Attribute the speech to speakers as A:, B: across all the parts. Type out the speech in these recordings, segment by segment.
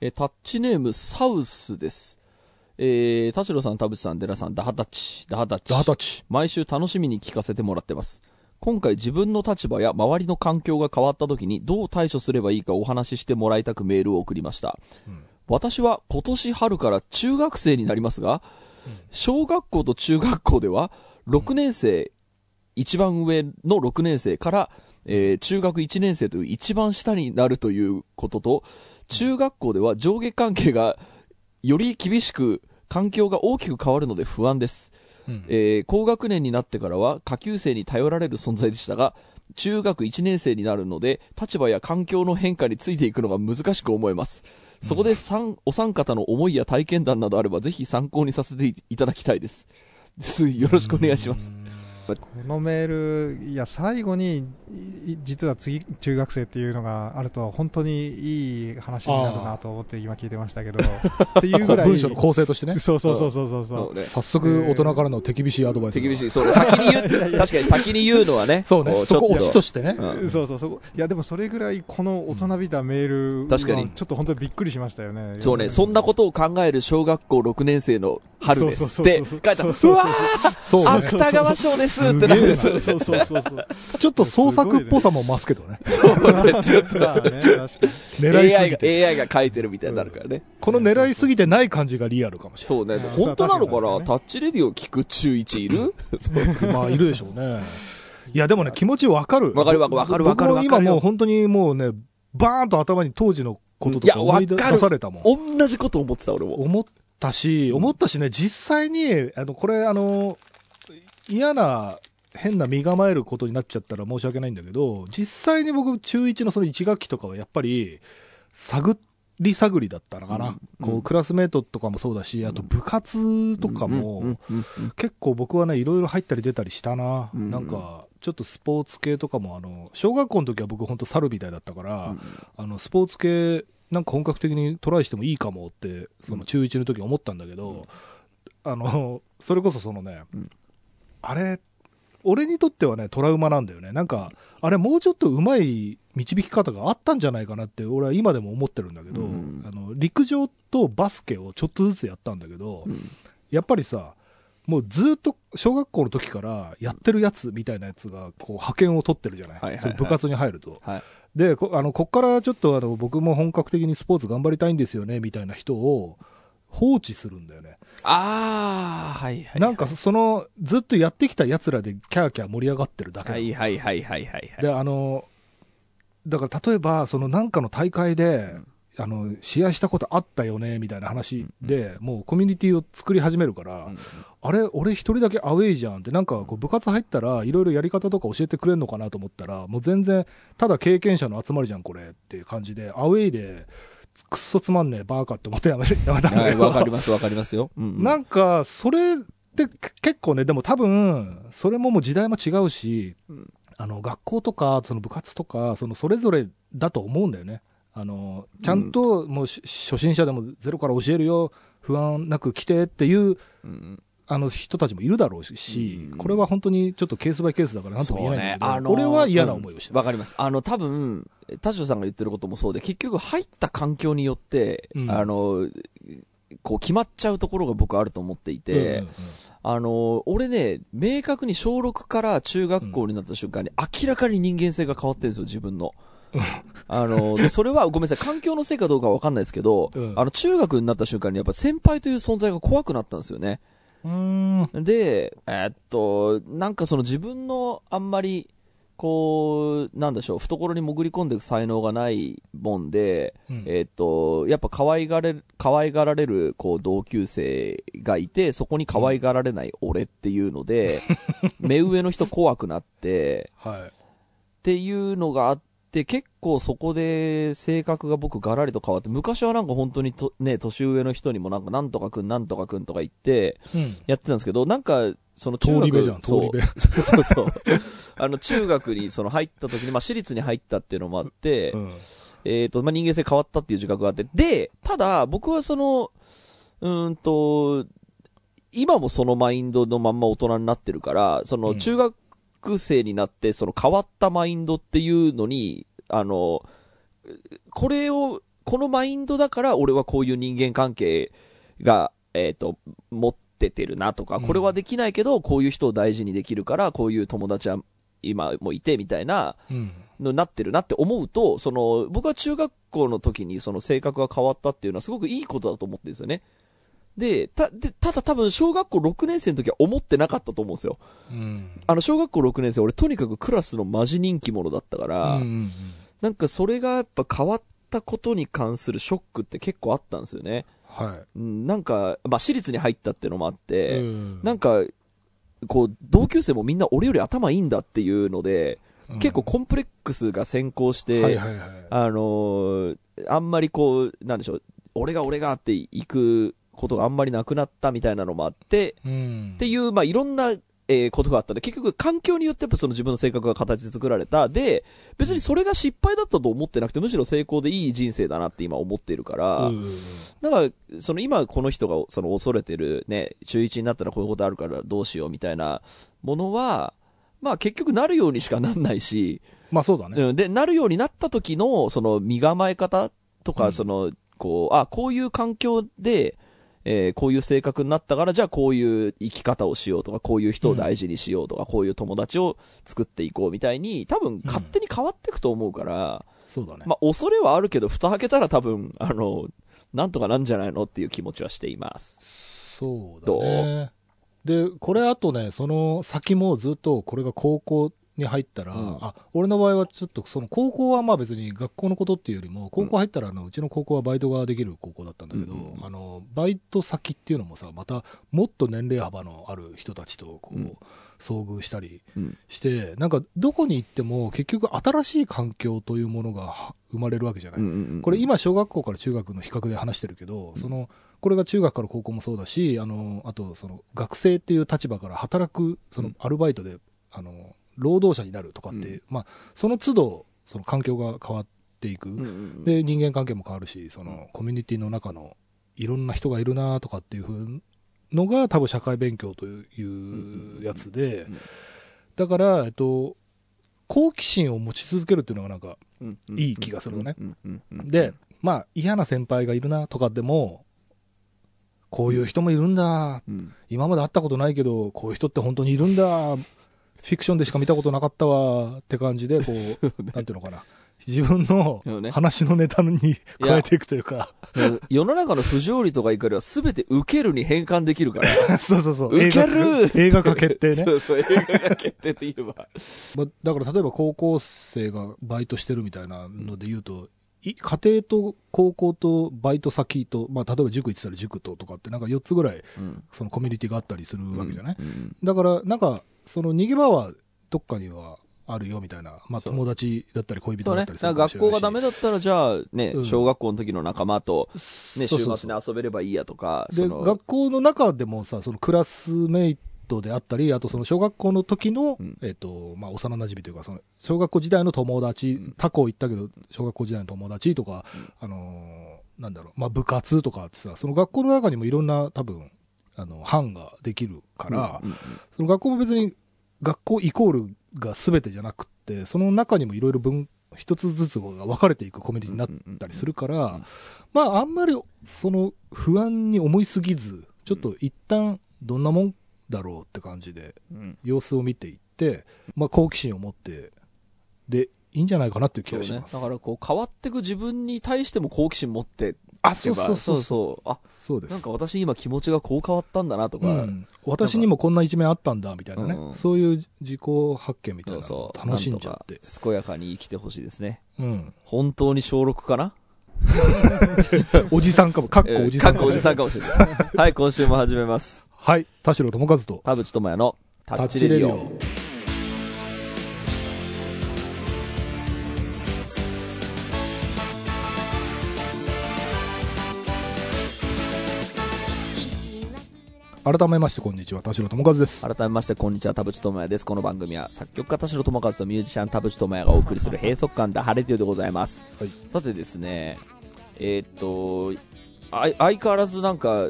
A: えータッチネームサウスです。えー、田代さん、田淵さん、デラさん、ダハタッチ、ダハタッチ。
B: ダータッチ。
A: 毎週楽しみに聞かせてもらってます。今回自分の立場や周りの環境が変わった時にどう対処すればいいかお話ししてもらいたくメールを送りました。私は今年春から中学生になりますが、小学校と中学校では6年生、一番上の6年生から、えー中学1年生という一番下になるということと、中学校では上下関係がより厳しく環境が大きく変わるので不安です。
B: うん
A: えー高学年になってからは下級生に頼られる存在でしたが、中学1年生になるので、立場や環境の変化についていくのが難しく思えます。そこで三お三方の思いや体験談などあれば、ぜひ参考にさせていただきたい。ですよろしくお願いします。
C: このメール、いや、最後に、い実は次、中学生っていうのがあると、本当にいい話になるなと思って今聞いてましたけど、っていうぐらい、
B: 文章の構成としてね。
C: そうそうそうそうそうそ
A: そうね
B: 早速、大人からの手厳しいアドバイス。
A: 手厳しい。そうね先に言う、確かに先に言うのはね。
B: そうね。
A: こ
B: そこオチとしてね。
A: うん
C: う。そうそうそこいやでもそれぐらいこの大人びたメール
A: 確かに
C: はちょっと本当にびっくりしましたよね
A: そうね、そんなことを考える小学校6年生の春です
C: そう
A: って書い
C: うそう
A: うわ
B: そうね。
A: 芥川賞ですってなる。
C: そうそうそうそうそう
B: ちょっと創作っぽさも増すけどね。
C: まあね確かに
B: 狙いす
A: AI が、
B: ぎて。
A: AI が書いてるみたいになるからね。
B: この狙いすぎてない感じがリアルかもしれ
A: そうね
C: うん。
A: 本当なのかな？タッチレディを聞く中1いる？
B: ない。まあ、いるでしょうね。いや、でもね、気持ちわかる。
A: わかるわかるわかるわかる
B: 今もう本当にもうね、バーンと頭に当時のこととか
A: いや
B: 思い出
A: わかる
B: されたもん。
A: 同じこと思ってた俺も。
B: 思ったし、思ったしね、実際に、あの、これ、あの、嫌な、変な身構えることになっちゃったら申し訳ないんだけど、実際に僕、中1のその1学期とかはやっぱり、探り探りだったのかな。
A: うん
B: こう、
A: うん。
B: クラスメートとかもそうだし、あと部活とかも、
A: うんうんうんうん
B: 結構僕はね、いろいろ入ったり出たりしたな。
A: うん
B: なんか、ちょっとスポーツ系とかも、あの、小学校の時は僕本当猿みたいだったから、あの、スポーツ系、なんか本格的にトライしてもいいかもって、その中1の時思ったんだけど、あの、それこそそのね、
A: うん
B: あれ、俺にとってはね、トラウマなんだよね。なんか、あれもうちょっと上手い導き方があったんじゃないかなって、俺は今でも思ってるんだけど、
A: うん
B: あの、陸上とバスケをちょっとずつやったんだけど、
A: うん
B: やっぱりさ、もうずっと小学校の時からやってるやつみたいなやつが、こう、派遣を取ってるじゃない,、
A: はいはいはい
B: 部活に入ると。
A: はい。
B: で、こあの、こっからちょっとあの、僕も本格的にスポーツ頑張りたいんですよね、みたいな人を放置するんだよね。
A: あー、はいはい。
B: なんか、その、ずっとやってきた奴らでキャーキャー盛り上がってるだけ
A: はいはいはいはいはいはい。
B: で、あの、だから例えば、そのなんかの大会で、あの、試合したことあったよね、みたいな話で、もうコミュニティを作り始めるから、
A: うん
B: あれ、俺一人だけアウェイじゃんって、なんかこう部活入ったらいろいろやり方とか教えてくれるのかなと思ったら、もう全然、ただ経験者の集まりじゃん、これっていう感じで、アウェイで、くっそつまんねえ、バーカって思ってやめ やめたんだ
A: はい、
B: けど、
A: わかりますわかりますよ。うんうん。
B: なんか、それって結構ね、でも多分、それももう時代も違うし、
A: うん。
B: あの、学校とか、その部活とか、そのそれぞれだと思うんだよね。あの、ちゃんともうし、初心者でもゼロから教えるよ、不安なく来てっていう、
A: うん
B: あの人たちもいるだろうし、
A: うん
B: これは本当にちょっとケースバイケースだからなんとも言えないんだけど、
A: ねあのー
B: 俺は嫌な思いをした。
A: わかります。あの、多分、田代さんが言ってることもそうで、結局入った環境によって、
B: うん
A: あの、こう決まっちゃうところが僕あると思っていて、
B: うんうんうん
A: あの、俺ね、明確に小6から中学校になった瞬間に明らかに人間性が変わってるんですよ、自分の。あの、で、それはごめんなさい、環境のせいかどうかわかんないですけど、
B: うん
A: あの、中学になった瞬間にやっぱ先輩という存在が怖くなったんですよね。
B: うーん。
A: で、えーっと、なんかその自分のあんまり、こう、なんでしょう、懐に潜り込んでいく才能がないもんで、
B: うん。
A: えーっと、やっぱ可愛がれる、可愛がられる、こう、同級生がいて、そこに可愛がられない俺っていうので、目上の人怖くなって、
B: はい。
A: っていうのがあって、結構そこで性格が僕ガラリと変わって、昔はなんか本当にと、ね、年上の人にもなんかなんとかくんなんとかくんとか言って、
B: うん。
A: やってたんですけど、なんか、その中学そう。そうそう。あの、中学にその入った時に、まあ、私立に入ったっていうのもあって、
B: うん
A: えっ、と、まあ、人間性変わったっていう自覚があって、で、ただ、僕はその、うーんと、今もそのマインドのまんま大人になってるから、その
B: うん
A: 中学生になって、その変わったマインドっていうのに、あの、これを、このマインドだから俺はこういう人間関係が、えっ、と、持っててるなとか、これはできないけど、こういう人を大事にできるから、こういう友達は今もいてみたいな、のになってるなって思うと、その、僕は中学校の時にその性格が変わったっていうのはすごくいいことだと思ってるんですよね。で、た、で、ただ多分小学校6年生の時は思ってなかったと思うんですよ。
B: うん。
A: あの、小学校6年生、俺とにかくクラスのマジ人気者だったから、
B: うんうん
A: なんかそれがやっぱ変わったことに関するショックって結構あったんですよね。
B: は
A: うん、なんか、まあ、私立に入ったっていうのもあっ
B: い。
A: て、
B: うん
A: なんか、こう、同級生もみんな俺より頭いいんだっていうので、結構、コンプレックスが先行して、
B: はいはいはい。
A: あのーあんまりこう、なんでしょう、俺が俺がって行くことがあんまりなくなったみたいなのもあって、
B: うん。
A: っていう、まあ、いろんな、えーことがあったんで、結局環境によってやっぱその自分の性格が形作られた。で、別にそれが失敗だったと思ってなくて、むしろ成功でいい人生だなって今思っているから、
B: うん
A: だから、その今この人がその恐れてるね、中1になったらこういうことあるからどうしようみたいなものは、まあ結局なるようにしかなんないし、
B: まあそうだね。
A: うん、で、なるようになった時の、その身構え方とか、
B: うん
A: その、こう、あ、こういう環境で、えーこういう性格になったから、じゃあこういう生き方をしようとか、こういう人を大事にしようとか、こういう友達を作っていこうみたいに、多分勝手に変わっていくと思うから、
B: そうだね。
A: まあ恐れはあるけど、蓋開けたら多分、あの、なんとかなんじゃないのっていう気持ちはしています。
B: そうだね。で、これあとね、その先もずっとこれが高校に入ったら、
A: うん。
B: あ、俺の場合はちょっとその高校はまあ別に学校のことっていうよりも、高校入ったらあの、うちの高校はバイトができる高校だったんだけど、
A: うんうんうん。
B: あの、バイト先っていうのもさ、またもっと年齢幅のある人たちとこう、
A: うん。
B: 遭遇したり
A: うん。
B: して、なんかどこに行っても結局新しい環境というものがは生まれるわけじゃない。
A: うんうんうん
B: これ、今小学校から中学の比較で話してるけど、そのこれが中学から高校もそうだしあのあとその学生っていう立場から働くその
A: うん。
B: アルバイトで、あの労働者になるとかって、
A: うん。
B: まあ、その都度その環境が変わっていく、
A: うんうんうん。
B: で人間関係も変わるしそのコミュニティの中のいろんな人がいるなとかっていうふうのが多分社会勉強というやつで、
A: うん
B: だから、えっと、好奇心を持ち続けるっていうのがなんか
A: うんうん
B: いい気がするのね。
A: うんうんうんうん。
B: で、まあ、嫌な先輩がいるなとかでも、こういう人もいるんだ、
A: うん。
B: 今まで会ったことないけど、こういう人って本当にいるんだ、フィクションでしか見たことなかったわって感じで、こう、なんていうのかな、自分の話のネタに変えていくというか、
A: 世の中の不条理とか怒りは全て受けるに変換できるから。
B: そうそうそう、
A: ウケる。
B: 映画化決定ね。
A: そ。うそう、映画が決定って言えば。
B: まあ、だから例えば高校生がバイトしてるみたいなので言うと、い家庭と高校とバイト先と、まあ、例えば塾行ってたら塾ととかってなんか4つぐらい
A: うん。
B: そのコミュニティがあったりするわけじゃない、
A: うん。
B: だからなんかその逃げ場はどっかにはあるよみたいな、まあ、友達だったり恋。人だったりするかもしれないし。
A: 学校がダメだったら、じゃあね
B: う、ん。
A: 小学校の時の仲間と、ね、
B: そう
A: 週末に遊べればいいやとか、
B: で学校の中でもさそのクラスメイトであったりあとその小学校の時の、
A: うん。
B: えっとまあ、幼馴染というかその小学校時代の友達、
A: うん。
B: 他校行ったけど小学校時代の友達とか、あのーなんだろう、まあ、部活とかってさその学校の中にもいろんな多分あの班ができるから、
A: うんうん
B: その学校も別に学校イコールが全てじゃなくってその中にもいろいろ分一つずつが分かれていくコミュニティになったりするから、
A: うん
B: まああんまりその不安に思いすぎずちょっと一旦どんなもんだろうって感じで
A: うん
B: 様子を見ていって、まあ、好奇心を持ってでいいんじゃないかなっていう気がしま。す。
A: だからこう変わってく自分に対しても好奇心持って
B: あそうそうそう
A: そう。そう。あ、
B: そうです。
A: なんか私今気持ちがこう変わったんだなとか、
B: うん、私にもこんな一面あったんだみたいなね、
A: うん
B: そういう自己発見みたい
A: そう
B: なのを
A: そう。
B: 楽しんじゃって。
A: 健やかに生きてほしいですね。
B: うん、
A: 本当に小6かな？
B: おじさんかも。かっこおじさん
A: かっこおじさんかもしれない。はい、今週も始めます。
B: はい。田代智和と。
A: 田淵智也のタ
B: ッ
A: チレディオ。
B: 改めましてこんにちは田代智和です
A: 改めまして、こんにちは、田淵智也です。この番組は、作曲家田代智和とミュージシャン田淵智也がお送りする閉塞感で晴れてるでございます。
B: はい
A: さてですね、えーっと、相変わらずなんか、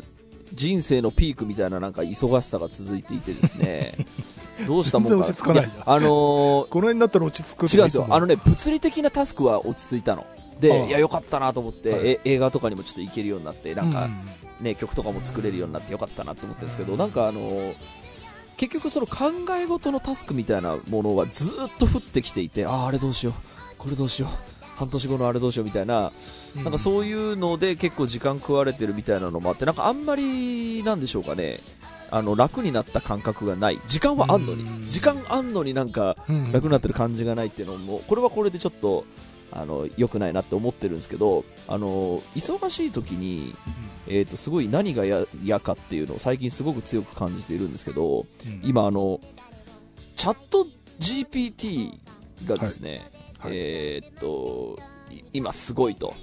A: 人生のピークみたいななんか忙しさが続いていてですね、どうしたもんか。あのー
B: この辺になったら落ち着く
A: 違うんですよ。あの
B: ね
A: ね、物理的なタスクは落ち着いたの。で、いや、よかったなと思って、
B: はい
A: え映画とかにもちょっと行けるようになって、なんか、
B: う
A: ね、曲とかも作れるようになってよかったなと思ってるんですけど、なんかあの結局その考え事のタスクみたいなものがずっと降ってきていて、ああ、あれどうしよう、これどうしよう、半年後のあれどうしようみたいな、
B: ん。
A: なんかそういうので結構時間食われてるみたいなのもあって、なんかあんまり、なんでしょうかね、あの、楽になった感覚がない。時間はあんのに。
B: う。ん。
A: 時間あんのになんか
B: うん。
A: 楽になってる感じがないっていうのも、これはこれでちょっと、あの、良くないなって思ってるんですけど、あの、忙しい時に、えー、とすごい何が嫌嫌かっていうのを最近すごく強く感じているんですけど
B: うん。
A: 今あのチャット GPT がですね、
B: はい。はい。
A: えー、とい今すごいと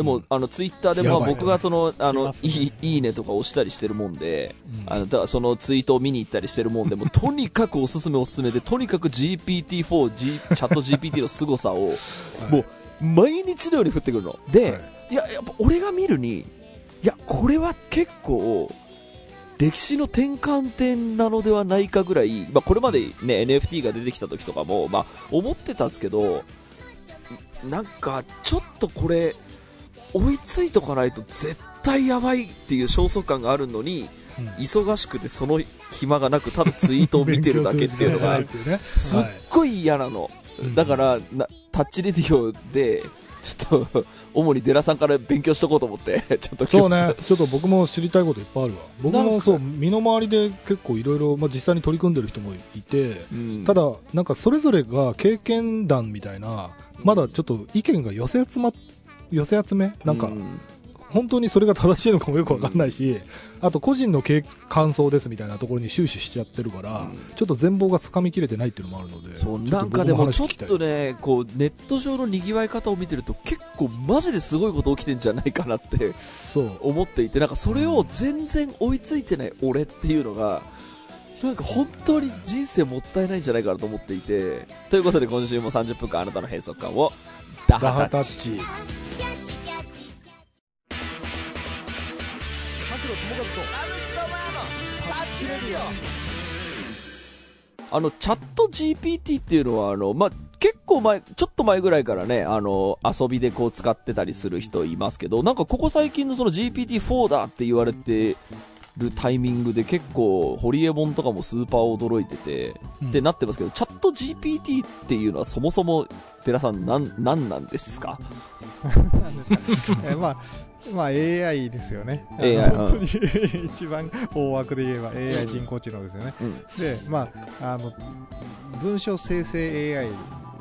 A: でも、
B: うん。
A: あのツイッターでまあ僕がそのあのいいいいねとか押したりしてるもんで、
B: うん。
A: あのだそのツイートを見に行ったりしてるもんでもうとにかくおすすめおすすめでとにかく GPT4、G、チャット GPT の凄さを もう毎日のように降ってくるの。で、
B: はい。
A: いや、やっぱ俺が見るに、いや、これは結構、歴史の転換点なのではないかぐらい、まあ、これまでね、NFT が出てきた時とかも、まあ、思ってたんですけど、なんか、ちょっとこれ、追いついとかないと絶対やばいっていう焦燥感があるのに、
B: うん。
A: 忙しくてその暇がなく、ただツイートを見てるだけっていうのが
B: すっ
A: ごい嫌なの。
B: うん
A: だから、なタッチレディオで、ちょっと、主にデラさんから勉強しとこうと思って、ちょっと
B: そう
A: 今日
B: ね、ちょっと僕も知りたいこといっぱいあるわ。僕もそう、身の回りで結構いろいろ、まあ実際に取り組んでる人もいて、
A: うん。
B: ただ、なんかそれぞれが経験談みたいな、まだちょっと意見が寄せ集ま、寄せ集め？なんか、
A: う
B: 本当にそれが正しいのかもよくわかんないし、あと個人の経感想ですみたいなところに終始しちゃってるから、
A: うん。
B: ちょっと全貌がつかみきれてないっていうのもあるので、
A: そうなんかでもちょっとね、こうネット上の賑わい方を見てると結構マジですごいこと起きてんじゃないかなって
B: そう。
A: 思っていて、なんかそれを全然追いついてない俺っていうのが、なんか本当に人生もったいないんじゃないかなと思っていて、ということで今週も30分間あなたの閉塞感をダ
B: ハ
A: タッチ。
B: タッチ。
A: あの、チャット GPT っていうのは、あの、まあ、結構前、ちょっと前ぐらいからね、あの、遊びでこう使ってたりする人いますけど、なんかここ最近のその GPT4 だって言われてるタイミングで結構、ホリエモンとかもスーパー驚いてて、ってなってますけど、チャット GPT っていうのはそもそも、寺さん、なん、なんなんですか？
C: なんですかねえまあまあ AI ですよね。
A: AI
C: 本当に 一番大枠で言えば AI 人工知能ですよね。
A: うん。
C: で、まあ、あの文章生成 AI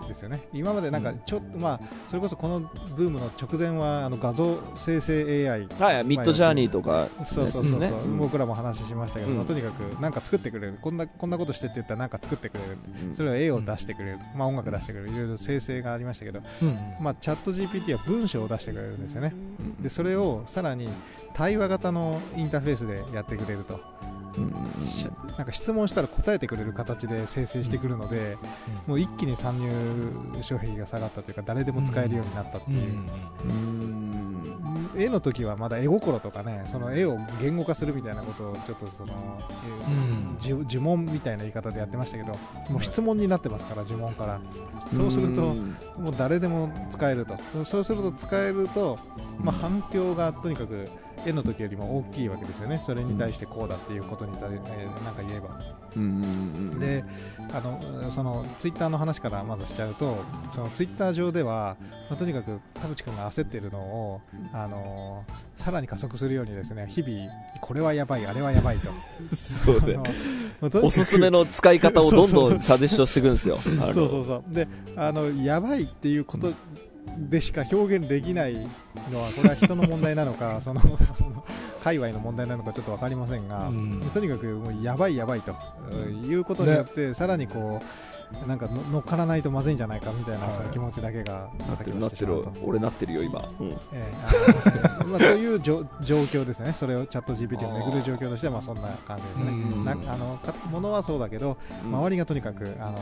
C: ですよね。今までなんかちょっと、まあ、それこそこのブームの直前はあの画像生成 AI
A: はい、ミッドジャーニーとか、
C: そうそうそう僕らも話しましたけど、
A: うん。
C: まあとにかくなんか作ってくれる。こんなこんなことしてって言ったらなんか作ってくれる。
A: うん。
C: それは絵を出してくれる、まあ、音楽出してくれる。いろいろ生成がありましたけど、
B: うん。
C: まあ、チャット GPT は文章を出してくれるんですよね。でそれをさらに対話型のインターフェースでやってくれると、なんか質問したら答えてくれる形で生成してくるので、もう一気に参入障壁が下がったというか誰でも使えるようになったって
B: う。ん
C: いう、
A: うん。
C: 絵の時はまだ絵心とかねその絵を言語化するみたいなことをちょっとその、
B: うん。
C: 呪呪文みたいな言い方でやってましたけどもう質問になってますから呪文からそうすると
A: ん。
C: もう誰でも使えるとそうすると使えると、まあ、反響がとにかく絵の時よりも大きいわけですよね。それに対してこうだっていうことに対、えーなんか言えば。
A: うんうんうん
C: であのそのツイッターの話からまずしちゃうとそのツイッター上では、まあ、とにかく田淵君が焦っているのをあのさらに加速するようにですね日々これはやばいあれはやばいと。
A: そうですね。おすすめの使い方をどんどんサジェスションしていくんですよ。
C: そうそうそう。であのやばいっていうことでしか表現できないのはこれは人の問題なのか その界隈の問題なのかちょっと分かりませんが、
B: うん。
C: とにかくもうやばいやばいということによって、さらにこうなんかの乗っからないとまずいんじゃないかみたいな、
B: はい。
C: その気持ちだけが
A: なってる。俺なってるよ今。うん
C: ええあのまあ、という状 状況ですね、それをチャット GPT を巡る状況としてはまあそんな感じですね、
B: うん。
C: なあのかものはそうだけど、周りがとにかくあの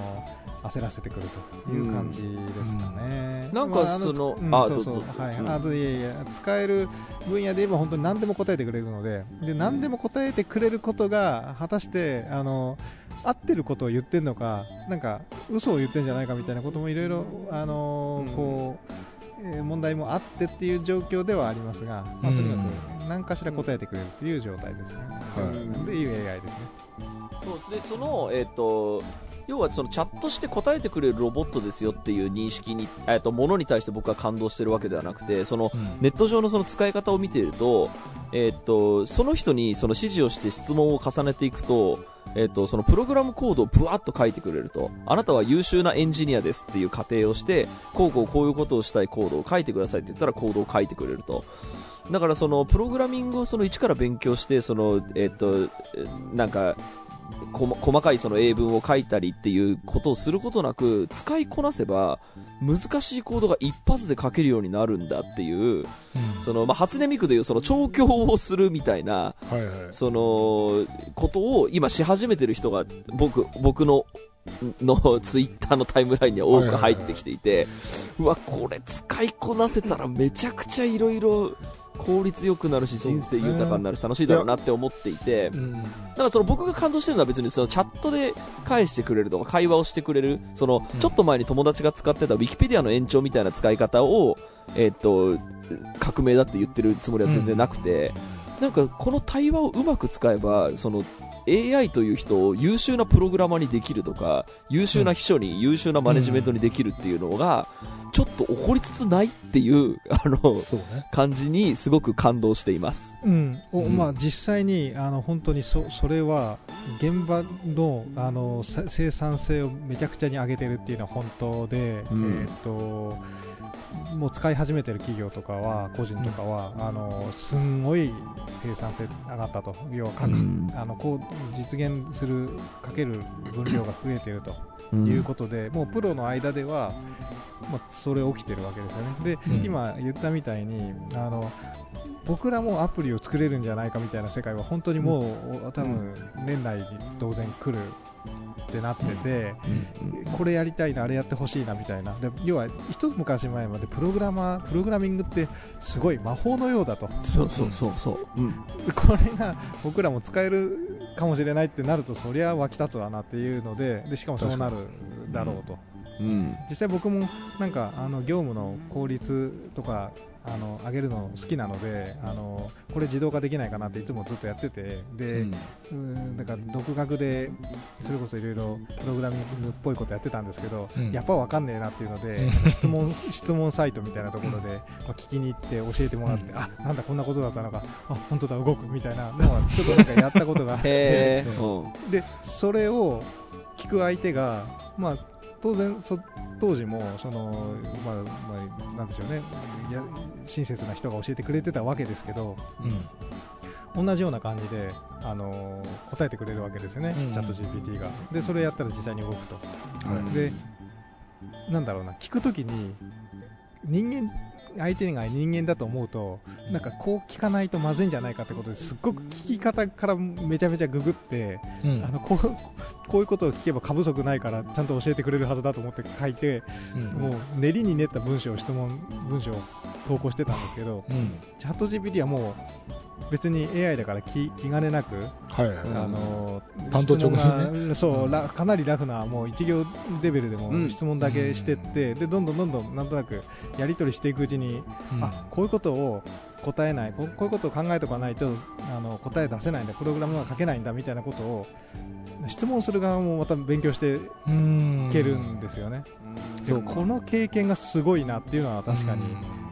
C: 焦らせてくるという感じですかね。
A: なんか
C: まああ
A: その
C: うん
A: あ
C: そうそう。はい、
A: うん。
C: あといやいや使える分野で言えば本当に何でも答えてくれるので、で何でも答えてくれることが果たしてあの合ってることを言ってるのか、なんか嘘を言ってるんじゃないかみたいなこともいろいろあの
A: うん
C: こえー問題もあってっていう状況ではありますが、まあ、
B: うん
C: とにかく何かしら答えてくれるっていう状態ですね。
B: はい
C: っていう AI ですね。
A: そうでその、えっと要はそのチャットして答えてくれるロボットですよっていう認識に、えっとものに対して僕は感動してるわけではなくてその
B: うん
A: ネット上のその使い方を見ていると、えっとその人にその指示をして質問を重ねていくと、えっとそのプログラムコードをぶわっと書いてくれると。あなたは優秀なエンジニアですっていう過程をしてこうこうこういうことをしたいコードを書いてくださいって言ったらコードを書いてくれると。だからそのプログラミングをその一から勉強してそのえっとなんか細かいその英文を書いたりっていうことをすることなく使いこなせば難しいコードが一発で書けるようになるんだっていうその、まあ、初音ミクでいうその調教をするみたいなそのことを今し始めてる人が僕僕ののツイッターのタイムラインには多く入ってきていて、うわ、これ使いこなせたらめちゃくちゃいろいろ効率よくなるし、人生豊かになるし楽しいだろうなって思っていて、
B: うん。
A: だからその僕が感動してるのは別にそのチャットで返してくれるとか会話をしてくれるその
B: うん。
A: ちょっと前に友達が使ってたウィキペディアの延長みたいな使い方を、えっと革命だって言ってるつもりは全然なくて、なんかこの対話をうまく使えばその AI という人を優秀なプログラマーにできるとか優秀な秘書に優秀なマネジメントにできるっていうのがちょっと起こりつつないっていうあの
B: そうね。
A: 感じにすごく感動しています。
C: うん。お
A: うん。
C: まあ、実際にあの本当にそそれは現場のあのさ生産性をめちゃくちゃに上げてるっていうのは本当で、
A: うん。
C: えー、ともう使い始めてる企業とかは個人とかは、あのすんごい生産性上がったと。要は各、
A: うん。
C: あのこう実現するかける分量が増えてると。
A: うん
C: いうことで、もうプロの間では、まあ、それ起きてるわけですよね。で、
B: うん。
C: 今言ったみたいにあの僕らもアプリを作れるんじゃないかみたいな世界は本当にもう、多分年内に当然来るってなってて、これやりたいなあれやってほしいなみたいな。で要は一昔前までプログラマープログラミングってすごい魔法のようだと。
A: そうそうそうそう、うん、
C: これが僕らも使えるかもしれないってなるとそりゃ湧き立つわなっていうのででしかもそうなるだろうと。
A: うん、
C: 実際僕もなんかあの業務の効率とかあの上げるの好きなのであのこれ自動化できないかなっていつもずっとやっててで、うん。だから独学でそれこそいろいろプログラミングっぽいことやってたんですけど、
B: うん。
C: やっぱ分かんねえなっていうので、
B: う ん
C: 質問質問サイトみたいなところで、まあ、聞きに行って教えてもらって、
B: うん。
C: あなんだこんなことだったのかあ本当だ動くみたいなのはちょっとなんかやったことがあって。でそれを聞く相手が、まあ、当然そ当時もその、まあまあ、なんでしょうね。いや親切な人が教えてくれてたわけですけど同じような感じで、あの答えてくれるわけですよね、
B: うん。
C: チャット GPT が。でそれやったら実際に動くと。
B: はい。
C: でなんだろうな。聞くときに人間相手が人間だと思うとなんかこう聞かないとまずいんじゃないかってことですっごく聞き方からめちゃめちゃググって
B: うん。
C: あのこうこういうことを聞けば過不足ないからちゃんと教えてくれるはずだと思って書いて
B: うん。
C: もう練りに練った文章質問文章を投稿してたんですけど
B: うん。
C: チャット GPT はもう別に AI だから気気兼ねなく、
B: はいはい
C: あの
B: 単刀直入に
C: 質問がそうらかなりラフなもう一行レベルでも
A: うん。
C: 質問だけしてって、でどんどんどんどんなんとなくやり取りしていくうちに、あこういうことを答えないこうこういうことを考えておかないとあの答え出せないんだプログラムが書けないんだみたいなことを質問する側もまた勉強してい
B: うん。
C: けるんですよね、そうこの経験がすごいなっていうのは確かに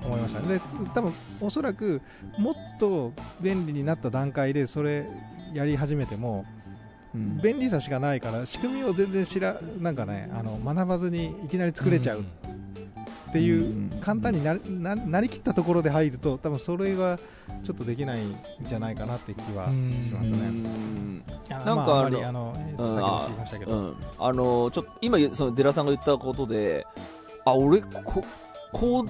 C: 思いました。で多分おそらくもっと便利になった段階でそれやり始めても
A: うん。
C: 便利さしかないから仕組みを全然知らなんかねあの学ばずにいきなり作れちゃうっていう
A: うん
C: 簡単になななりきったところで入ると多分それはちょっとできないんじゃないかなって気はします
A: う
C: ね。
A: なんか
C: まあ、あんまり
A: あ
C: あの先
A: うん
C: ほど言いましたけど、
A: うん、あのちょっと今そのデラさんが言ったことであ俺ここう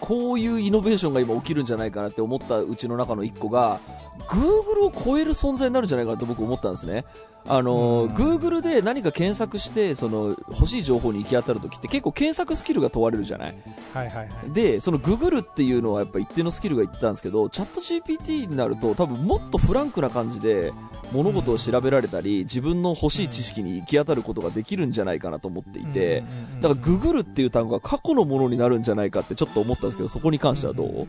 A: こういうイノベーションが今起きるんじゃないかなって思ったうちの中の一個が Google を超える存在になるんじゃないかなと僕思ったんですねあの Google で何か検索して、その、欲しい情報に行き当たるときって結構検索スキルが問われるじゃない？
C: はいはいはい。
A: で、その Google っていうのはやっぱ一定のスキルがいったんですけど、チャット GPT になると多分もっとフランクな感じで物事を調べられたり、自分の欲しい知識に行き当たることができるんじゃないかなと思っていて、だから Google っていう単語が過去のものになるんじゃないかってちょっと思ったんですけど、そこに関してはどう、